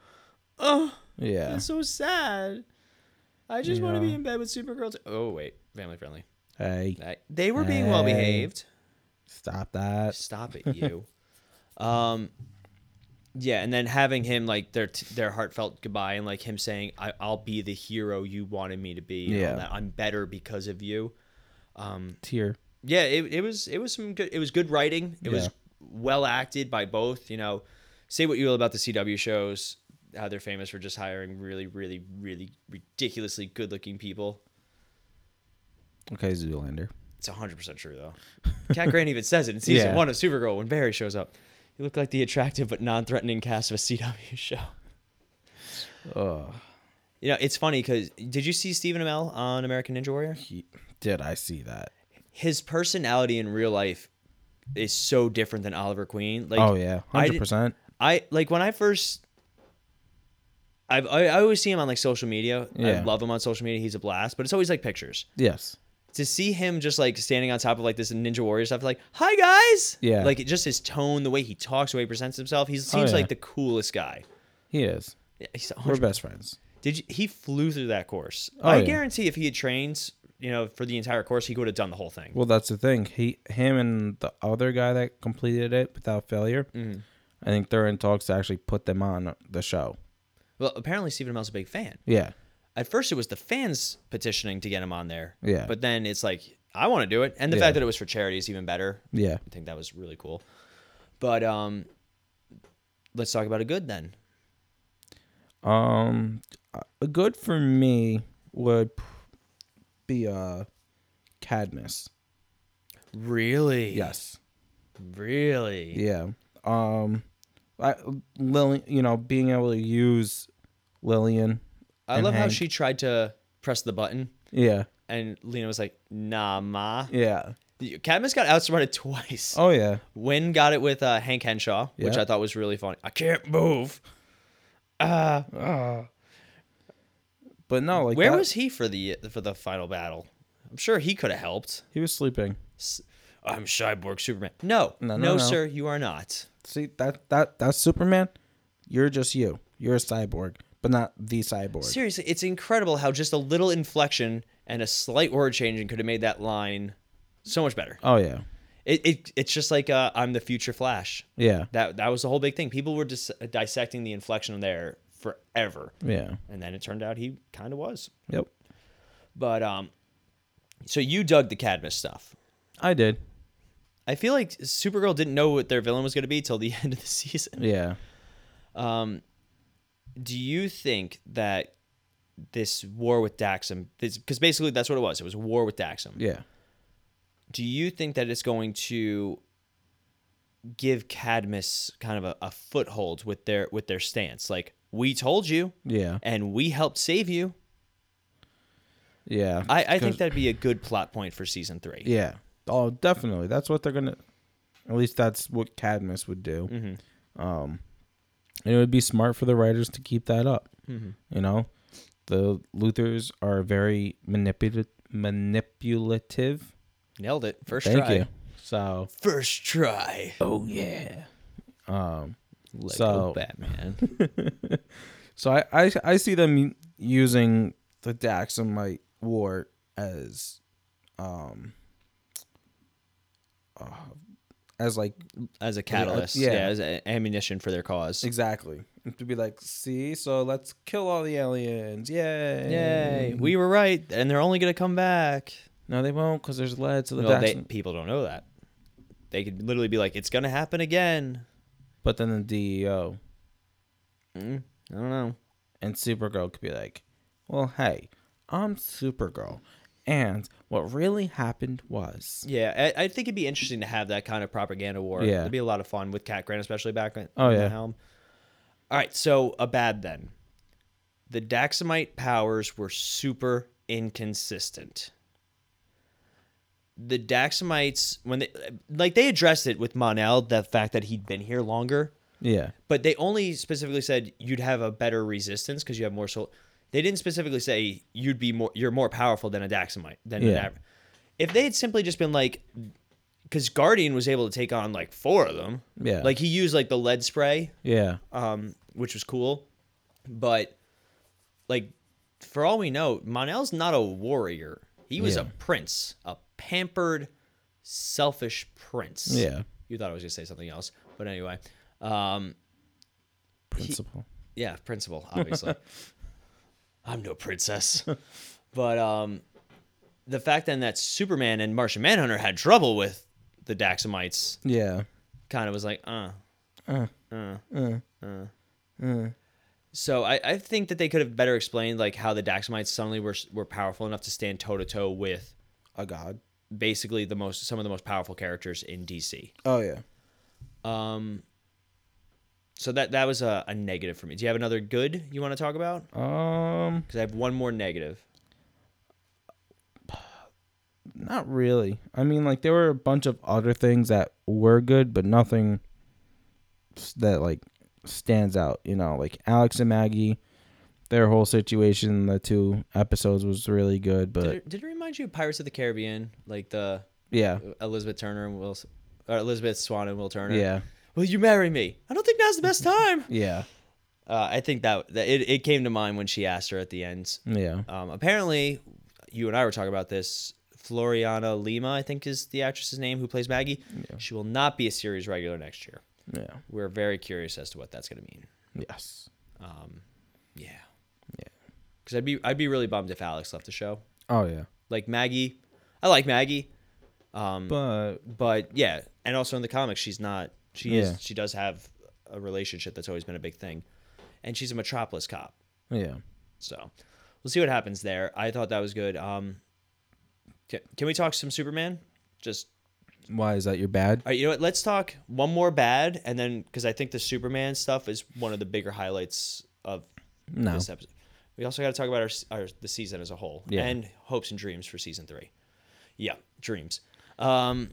oh, Yeah. that's so sad. I just want to be in bed with Supergirl. T- oh wait, family friendly. Hey, I- They were being well behaved. stop that. Stop it, you. um, yeah, and then having him like their t- their heartfelt goodbye and like him saying, I- "I'll be the hero you wanted me to be. and all Yeah. that. I'm better because of you." Um, Tear. Yeah, it, it was it was some good. It was good writing. It was Yeah. well acted by both. You know, say what you will about the CW shows, how they're famous for just hiring really, really, really ridiculously good looking people. Okay, Zoolander. It's 100% true, though. Cat Grant even says it in season Yeah. one of Supergirl when Barry shows up. You look like the attractive but non threatening cast of a CW show. Oh, You know, it's funny because did you see Stephen Amell on American Ninja Warrior? he, did I see that? His personality in real life is so different than Oliver Queen. Like, oh yeah, hundred percent. I like when I first. I've, I I always see him on like social media. I love him on social media. He's a blast, but it's always like pictures. Yes. To see him just like standing on top of like this Ninja Warrior stuff, like "Hi guys," Yeah. like just his tone, the way he talks, the way he presents himself, he seems yeah. like the coolest guy. He is. Yeah, he's We're best friends. Did you, he flew through that course? Oh, I yeah. guarantee if he had trained, you know, for the entire course, he would have done the whole thing. Well, that's the thing. He, him, and the other guy that completed it without failure. Mm-hmm. I think they're in talks to actually put them on the show. Well, apparently Stephen Amell's a big fan. Yeah. At first, it was the fans petitioning to get him on there. Yeah. But then it's like I want to do it, and the Yeah. fact that it was for charity is even better. Yeah. I think that was really cool. But um, let's talk about a good then. Um, a good for me would be uh, Cadmus. Really? Yes. Really? Yeah. Um, I Lily, you know, being able to use Lillian. I and love how Hank. she tried to press the button Yeah. and Lena was like, nah, ma. Yeah. Cadmus got outsmarted twice. Oh yeah. Winn got it with uh, Hank Henshaw, which Yeah. I thought was really funny. I can't move. Uh, But no, like where that- was he for the for the final battle? I'm sure he could have helped. he was sleeping. S- I'm Cyborg Superman. No, No, no, no, no. sir, you are not. See that that that's Superman. You're just you. You're a cyborg, but not the cyborg. Seriously, it's incredible how just a little inflection and a slight word changing could have made that line so much better. Oh yeah, It, it it's just like uh, I'm the future Flash. yeah, That that was the whole big thing. People were dis- dissecting the inflection there forever, yeah. and then it turned out he kind of was. Yep, But um, so you dug the Cadmus stuff. I did. I feel like Supergirl didn't know what their villain was going to be till the end of the season. Yeah. Um, do you think that this war with Daxam, because basically that's what it was, it was a war with Daxam. Yeah. Do you think that it's going to give Cadmus kind of a, a foothold with their with their stance? Like we told you, Yeah. and we helped save you. Yeah. I, I think that'd be a good plot point for season three. Yeah. Oh, definitely. That's what they're gonna. At least that's what Cadmus would do. Mm-hmm. Um, and it would be smart for the writers to keep that up. Mm-hmm. You know, the Luthors are very manipulative. Manipulative. Nailed it. First Thank try. you. So. First try. Oh yeah. Um. Lego So- Batman. So I, I I see them using the Daxamite War as, um, uh, as like as a catalyst, yeah, yeah. as a, ammunition for their cause. exactly to be like, see, so let's kill all the aliens, yay, Yay, we were right, and they're only gonna come back. no, they won't because there's lead to the Well, they, people don't know that. They could literally be like, "It's gonna happen again." But then the DEO Mm, I don't know. and Supergirl could be like, well, hey, I'm Supergirl, and what really happened was, Yeah, I, I think it'd be interesting to have that kind of propaganda war. Yeah. it'd be a lot of fun with Cat Grant, especially back in Oh, in the yeah. helm. All right, so a bad then. The Daxamite powers were super inconsistent. The Daxamites, when they like they addressed it with Mon-El, the fact that he'd been here longer, yeah, but they only specifically said you'd have a better resistance because you have more soul. They didn't specifically say you'd be more you're more powerful than a Daxamite than an Yeah. average. If they had simply just been like, because Guardian was able to take on like four of them, yeah, like he used like the lead spray, yeah, um, which was cool, but like for all we know, Mon-El's not a warrior. He was a prince, a pampered, selfish prince. yeah, You thought I was gonna say something else, but anyway. Um, principle. yeah, principal, obviously. I'm no princess. but um the fact then that Superman and Martian Manhunter had trouble with the Daxamites Yeah. kind of was like, uh, Uh, uh, uh, uh. uh. So I, I think that they could have better explained like how the Daxamites suddenly were were powerful enough to stand toe to toe with A god. basically the most some of the most powerful characters in DC. Oh yeah. Um so that that was a, a negative for me. Do you have another good you want to talk about? Um, Because I have one more negative. not really. I mean, like there were a bunch of other things that were good, but nothing that like stands out. You know, like Alex and Maggie, their whole situation, in the two episodes was really good. But Did it, did it remind you of Pirates of the Caribbean, like the yeah, Elizabeth Turner and Will, or Elizabeth Swann and Will Turner? yeah, Will you marry me? I don't think now's the best time. yeah, Uh, I think that, that it, it came to mind when she asked her at the end. yeah. Um, apparently, you and I were talking about this. Floriana Lima, I think, is the actress's name who plays Maggie. Yeah. She will not be a series regular next year. Yeah. We're very curious as to what that's going to mean. Yes. Um, yeah, Yeah. Because I'd be I'd be really bummed if Alex left the show. Oh yeah. Like Maggie, I like Maggie. Um, But but yeah, and also in the comics, she's not. She Yeah. is. She does have a relationship that's always been a big thing, and she's a Metropolis cop. yeah. So we'll see what happens there. I thought that was good. Um, can, can we talk some Superman? Just Why is that your bad? all right. You know what? Let's talk one more bad, and then because I think the Superman stuff is one of the bigger highlights of No. this episode. We also got to talk about our, our the season as a whole Yeah. and hopes and dreams for season three. Yeah, dreams. Um,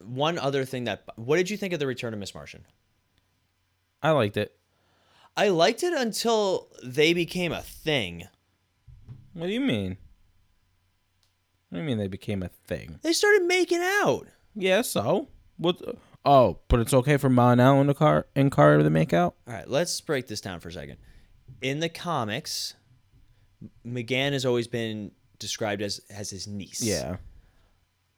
one other thing that what did you think of the return of Miss Martian? I liked it. I liked it until they became a thing. What do you mean? I mean, they became a thing. They started making out. Yeah, so what? Oh, but it's okay for Mon-El and the car and Cara to make out. All right, let's break this down for a second. In the comics, M'gann has always been described as as his niece. Yeah,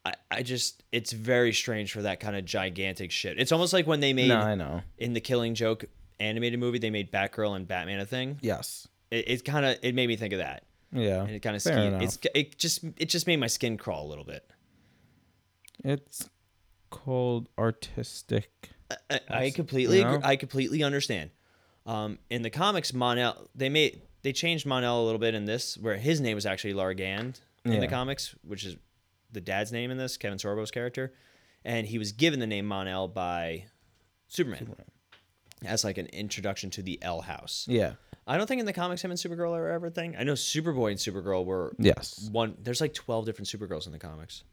I, I just it's very strange for that kind of gigantic shit. It's almost like when they made no, I know. in the Killing Joke animated movie, they made Batgirl and Batman a thing. Yes. It, it kind of it made me think of that, Yeah. and it kind of it's it just it just made my skin crawl a little bit. It's called artistic. I, I completely you know? agree, I completely understand. Um, in the comics, Mon-El they made they changed Mon-El a little bit in this, where his name was actually Lar Gand in the comics, which is the dad's name in this, Kevin Sorbo's character, and he was given the name Mon-El by Superman, as like an introduction to the L House. Yeah. I don't think in the comics him and Supergirl are ever a thing. I know Superboy and Supergirl were Yes. one. There's like twelve different Supergirls in the comics,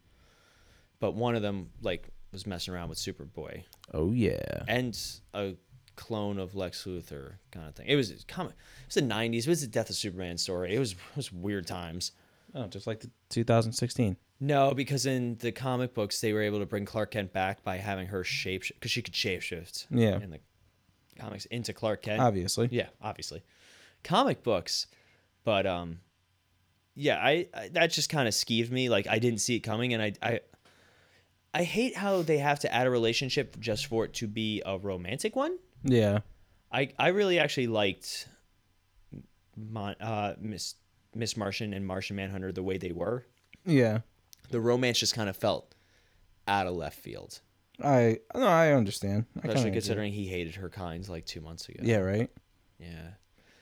but one of them like was messing around with Superboy Oh yeah. and a clone of Lex Luthor kind of thing. It was comic. It was the '90s. It was the death of Superman story. It was it was weird times. Oh, just like the 2016. No, because in the comic books they were able to bring Clark Kent back by having her shape because she could shapeshift. Yeah. In the comics into Clark Kent. Obviously. Yeah, obviously. Comic books, but um, yeah, I, I that just kind of skeeved me. Like I didn't see it coming, and I I I hate how they have to add a relationship just for it to be a romantic one. Yeah. I I really actually liked Mon, uh Miss Miss Martian and Martian Manhunter the way they were. Yeah. The romance just kind of felt out of left field, I no, I understand. I especially considering he hated her kinds like two months ago. Yeah. Right. yeah.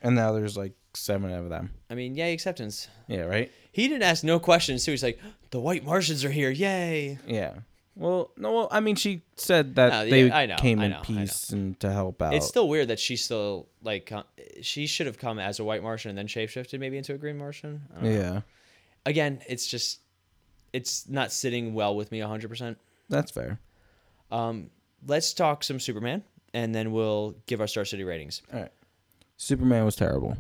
And now there's like seven of them. I mean, yay acceptance. Yeah. Right. He didn't ask no questions too. He's like, the white Martians are here, yay! Yeah. Well, no. Well, I mean, she said that No, they yeah, I know, came I in know, I peace and to help out. It's still weird that she still like uh, she should have come as a white Martian and then shapeshifted maybe into a green Martian. I don't know. yeah. Again, it's just it's not sitting well with me 100%. That's fair. Um, let's talk some Superman, and then we'll give our Star City ratings. All right. Superman was terrible.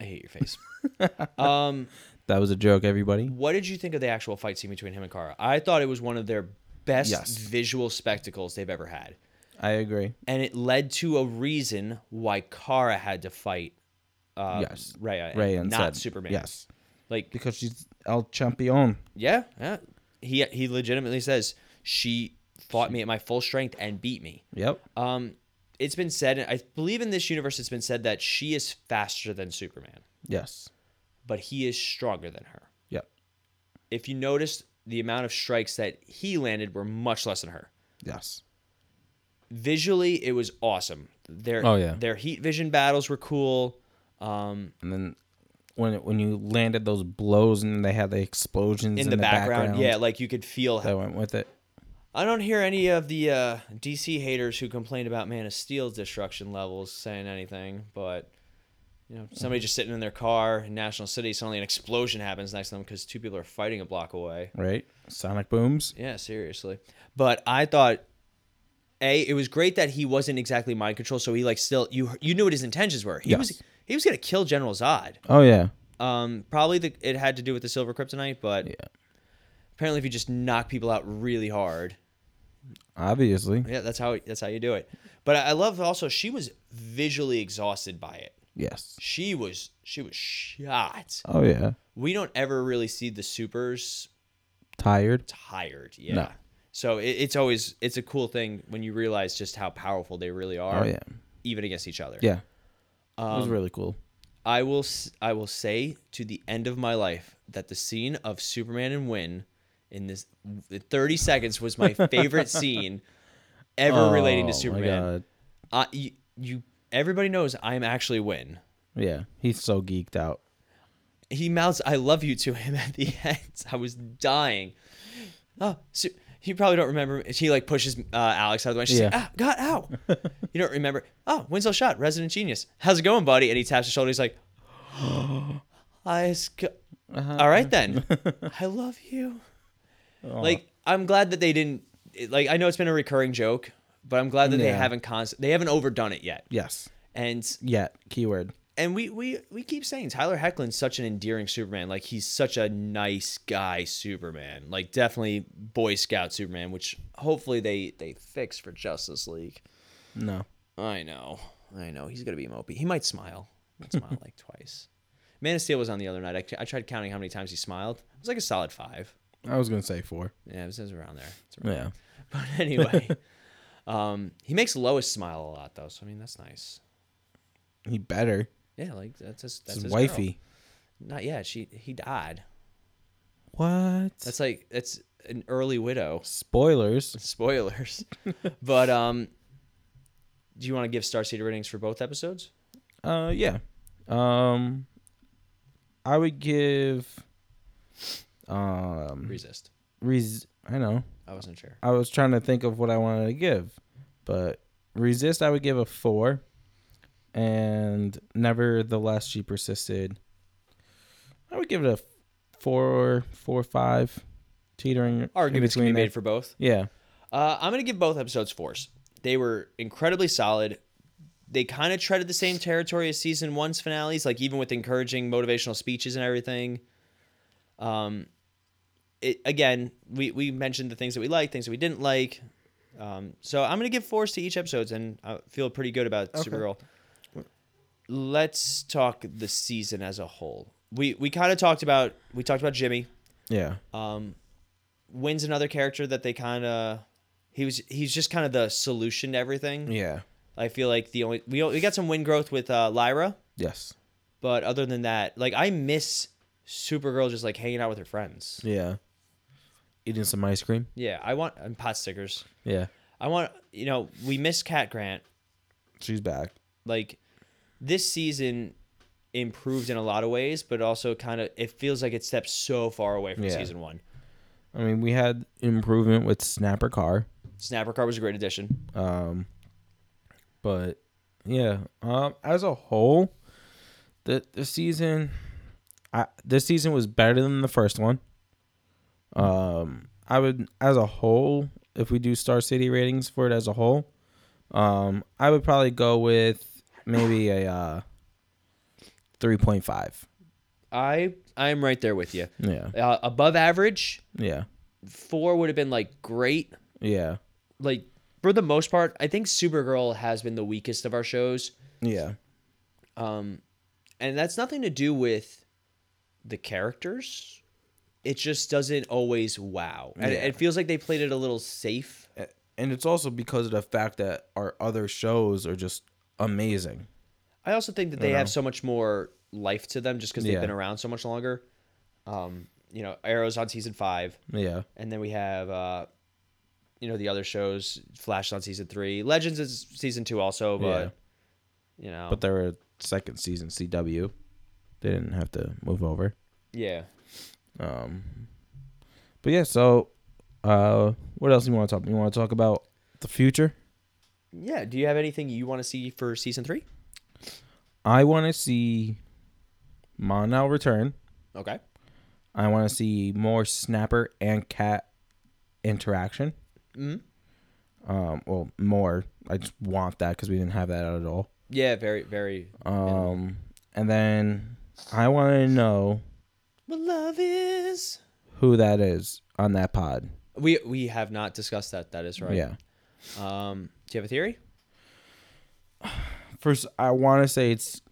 I hate your face. um, That was a joke, everybody. what did you think of the actual fight scene between him and Kara? I thought it was one of their best Yes. visual spectacles they've ever had, I agree. and it led to a reason why Kara had to fight. Uh, Yes. Rhea, Ray and not said Superman. Yes, like because she's El Champion. yeah, yeah. He he legitimately says she fought me at my full strength and beat me. Yep. Um, it's been said, I believe in this universe, it's been said that she is faster than Superman, Yes. but he is stronger than her. Yep. If you noticed, the amount of strikes that he landed were much less than her. Yes. Visually, it was awesome. Their Oh, yeah. their heat vision battles were cool. Um, And then when when you landed those blows and they had the explosions in, the, background, yeah, like you could feel. that went with it. I don't hear any of the uh, DC haters who complained about Man of Steel's destruction levels saying anything, but you know, somebody just sitting in their car in National City, suddenly an explosion happens next to them because two people are fighting a block away. Right. Sonic booms. Yeah, seriously. But I thought, a, it was great that he wasn't exactly mind control, so he like still you you knew what his intentions were. He was Yes. He was gonna kill General Zod. Oh yeah. Um, probably the it had to do with the silver kryptonite, but Yeah. apparently if you just knock people out really hard, Obviously. Yeah, that's how that's how you do it. But I I love also she was visually exhausted by it. Yes. She was she was shot. Oh yeah. We don't ever really see the supers Tired. tired. Yeah. No. So it, it's always it's a cool thing when you realize just how powerful they really are. Oh yeah. Even against each other. Yeah. It Um, was really cool. I will I will say to the end of my life that the scene of Superman and Winn in this 30 seconds was my favorite scene ever relating to Oh, my Superman. God. Uh, you, you everybody knows I'm actually Winn. Yeah. He's so geeked out. He mouths "I love you" to him at the end. I was dying. Oh, so you probably don't remember. He like pushes uh, Alex out of the way. She's like, Yeah. "Ah, God, ow!" you don't remember? Oh, Winslow Schott, Resident Genius. How's it going, buddy? And he taps his shoulder. He's like, "I sc- Uh-huh. all right then. I love you." Aw. Like I'm glad that they didn't. Like I know it's been a recurring joke, but I'm glad that they haven't const- they haven't overdone it yet. Yes. And yet, Keyword. And we we we keep saying Tyler Hoechlin's such an endearing Superman. Like he's such a nice guy Superman. Like definitely Boy Scout Superman, which hopefully they they fix for Justice League. No. I know, I know. He's gonna be mopey. He might smile. He might smile like twice. Man of Steel was on the other night. I, I tried counting how many times he smiled. It was like a solid five. I was gonna say four. Yeah, it was, it was around there. It's around Yeah. But anyway, um, he makes Lois smile a lot though. So I mean, that's nice. He better. Yeah, like that's his, that's It's his wifey. Girl. Not yet. She he died. What? That's like that's an early widow. spoilers. Spoilers. but um, do you want to give Star City ratings for both episodes? Uh, yeah. Um, I would give. Um, Resist. res- I know. I wasn't sure. I was trying to think of what I wanted to give, but resist. I would give a four, and nevertheless, she persisted. I would give it a four, four, five, teetering. in Arguments can be made there. for both. Yeah, Uh, I'm gonna give both episodes fours. They were incredibly solid. They kind of treaded the same territory as season one's finales, like even with encouraging motivational speeches and everything. Um, it again, we we mentioned the things that we liked, things that we didn't like. Um, so I'm gonna give fours to each episodes, and I feel pretty good about Okay. Supergirl. Let's talk the season as a whole. We we kind of talked about we talked about Jimmy. yeah, Um, Winn's another character that they kind of he was he's just kind of the solution to everything. yeah, I feel like the only we we got some Winn growth with uh, Lyra, yes, but other than that, like I miss Supergirl just like hanging out with her friends. yeah. Eating some ice cream. Yeah, I want and pot stickers. Yeah, I want you know we miss Cat Grant. she's back. Like this season improved in a lot of ways, but also kind of it feels like it steps so far away from Yeah. season one. I mean, we had improvement with Snapper Carr. Snapper Carr was a great addition. Um, but yeah, um, as a whole, the the season, I this season was better than the first one. Um, I would, as a whole, if we do Star City ratings for it as a whole, um, I would probably go with maybe a uh, three point five. I I'm right there with you. Yeah, Uh, above average, yeah, four would have been like great. yeah, Like for the most part, I think Supergirl has been the weakest of our shows. yeah, Um, and that's nothing to do with the characters. It just doesn't always wow. And Yeah. it feels like they played it a little safe. and it's also because of the fact that our other shows are just amazing. I also think that they know. have so much more life to them just because they've Yeah. been around so much longer. Um, you know, Arrow's on season five. Yeah. and then we have uh you know the other shows flash on season three legends is season two also but you know But they were second season CW. They didn't have to move over. yeah Um, but yeah, so uh, what else you want to talk? You want to talk about the future? Yeah do you have anything you want to see for season three I want to see Mon-El return. okay I want to see more Snapper and Cat interaction. Mm-hmm. Um, well, more. I just want that because we didn't have that at all. yeah very very Um, and then I want to know what love is who that is on that pod. we we have not discussed that that is right Yeah. um do you have a theory First, I want to say it's.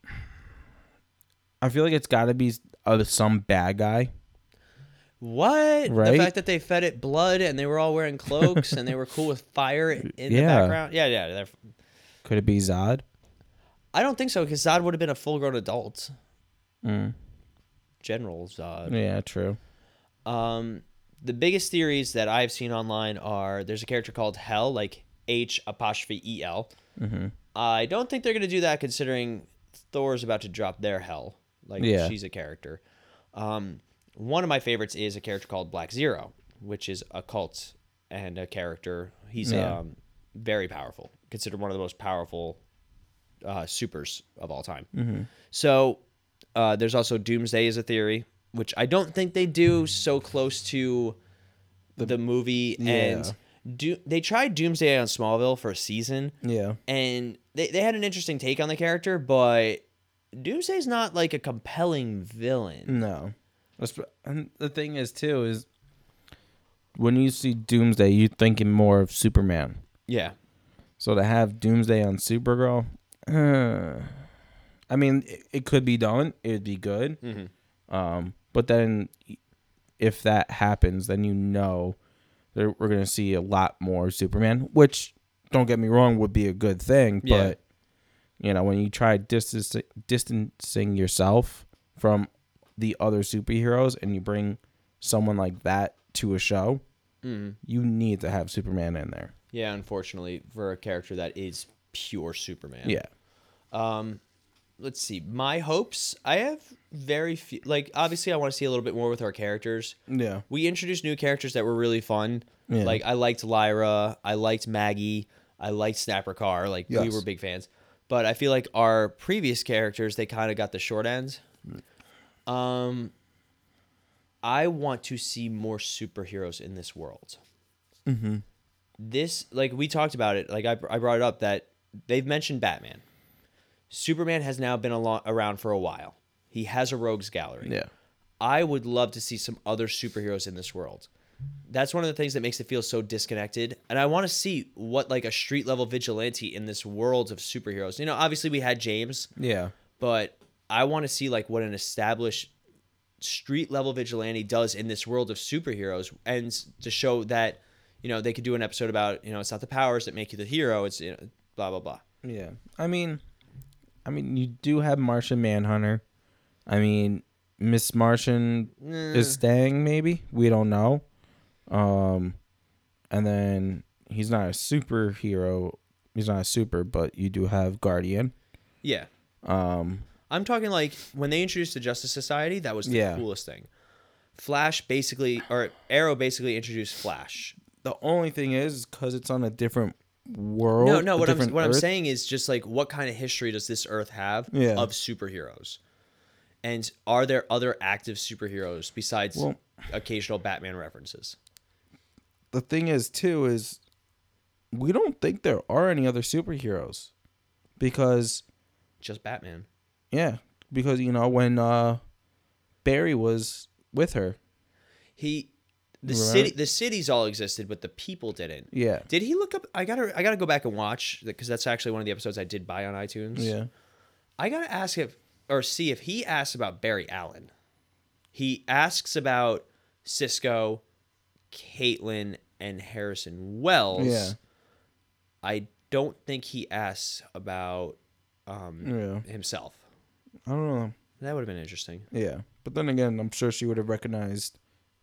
I feel like it's got to be uh, some bad guy. what Right? the fact that they fed it blood and they were all wearing cloaks and they were cool with fire in the background yeah yeah they're- Could it be Zod? i don't think so because zod would have been a full-grown adult Mm. general zod Yeah, true. Um, the biggest theories that I've seen online are there's a character called H'El, like H apostrophe E L. Mm-hmm. I don't think they're gonna do that considering Thor's about to drop their Hell. Like Yeah. she's a character. Um, one of my favorites is a character called Black Zero, which is a cult and a character. He's Yeah. um, very powerful, considered one of the most powerful uh, supers of all time. Mm-hmm. So uh, there's also Doomsday as a theory, which I don't think they do so close to the, movie. And do they tried Doomsday on Smallville for a season, Yeah. and they, they had an interesting take on the character, but Doomsday's not like a compelling villain. No. And the thing is too is when you see Doomsday, you're thinking more of Superman. Yeah. So to have Doomsday on Supergirl, uh, I mean, it, it could be done. It'd be good. Mm-hmm. Um, but then if that happens, then you know we're gonna see a lot more Superman, which don't get me wrong would be a good thing. Yeah. But you know, when you try distance, distancing yourself from the other superheroes and you bring someone like that to a show, Mm-hmm. you need to have Superman in there. Yeah, unfortunately, for a character that is pure Superman. Yeah. Um, let's see. My hopes. I have very few. Like, obviously, I want to see a little bit more with our characters. Yeah. We introduced new characters that were really fun. Yeah. Like, I liked Lyra. I liked Maggie. I liked Snapper Carr. Like, we were big fans. But I feel like our previous characters, they kind of got the short ends. Um, I want to see more superheroes in this world Mm-hmm. this like we talked about it like I, I brought it up that they've mentioned batman superman has now been alo- around for a while he has a rogues gallery Yeah. i would love to see some other superheroes in this world that's one of the things that makes it feel so disconnected and i want to see what like a street level vigilante in this world of superheroes you know obviously we had james Yeah. but I want to see like what an established street level vigilante does in this world of superheroes, and to show that you know they could do an episode about you know it's not the powers that make you the hero, it's you know, blah blah blah. Yeah. I mean, I mean, you do have Martian Manhunter. I mean, Miss Martian is staying. Maybe we don't know. Um, and then he's not a superhero. He's not a super, but you do have Guardian. Yeah, Um, I'm talking like when they introduced the Justice Society, that was the Yeah. coolest thing. Flash basically, or Arrow basically introduced Flash. the only thing is because it's on a different world. No, no. What I'm what I'm saying is just like what kind of history does this Earth have Yeah. of superheroes, and are there other active superheroes besides Well- occasional Batman references? the thing is too is we don't think there are any other superheroes because Just Batman. yeah because you know when uh barry was with her He, the Remember? city, the cities all existed, but the people didn't. yeah Did he look up? I gotta, I gotta go back and watch because that's actually one of the episodes I did buy on iTunes. yeah I gotta ask if or see if he asks about Barry Allen. He asks about Cisco, Caitlin, and Harrison Wells. Yeah. I don't think he asks about um, yeah himself. i don't know That would have been interesting. yeah but then again i'm sure she would have recognized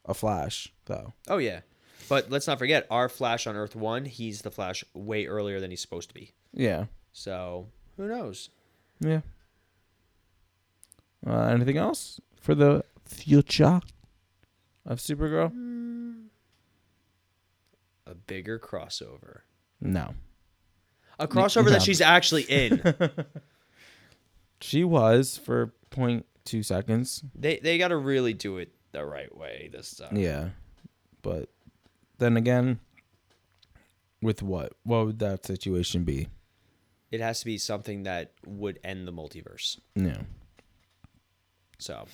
a flash though Oh yeah, but let's not forget our Flash on Earth One. He's the Flash way earlier than he's supposed to be. yeah So who knows? yeah uh, anything else for the future of supergirl A bigger crossover. no A crossover no. that she's actually in. she was for 0.2 seconds they they got to really do it the right way this time. Yeah. But then again, with what? What would that situation be? It has to be something that would end the multiverse. Yeah. So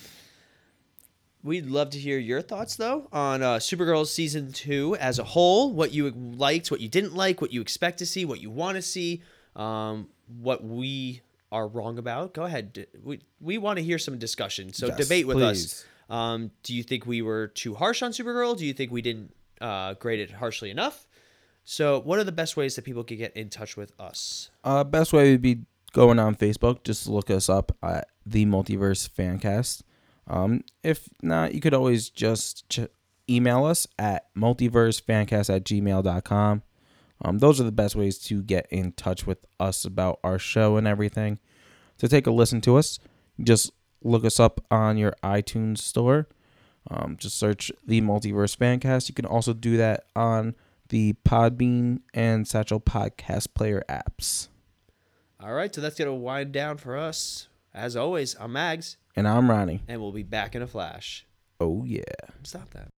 we'd love to hear your thoughts though on uh, Supergirl season two as a whole. What you liked, what you didn't like, what you expect to see, what you want to see, um, what we are wrong about. Go ahead. We we want to hear some discussion. So Yes, debate with us. Um, do you think we were too harsh on Supergirl? Do you think we didn't uh, grade it harshly enough? So, what are the best ways that people could get in touch with us? Uh, best way would be going on Facebook. Just look us up at the Multiverse Fancast. Um, if not, you could always just ch- email us at multiversefancast at gmail.com. Um, those are the best ways to get in touch with us about our show and everything. To take a listen to us, just look us up on your iTunes store. Um, just search the Multiverse Fancast. You can also do that on the Podbean and Satchel Podcast Player apps. All right, so that's going to wind down for us. As always, I'm Mags, And I'm Ronnie. and we'll be back in a flash. Oh, yeah. Stop that.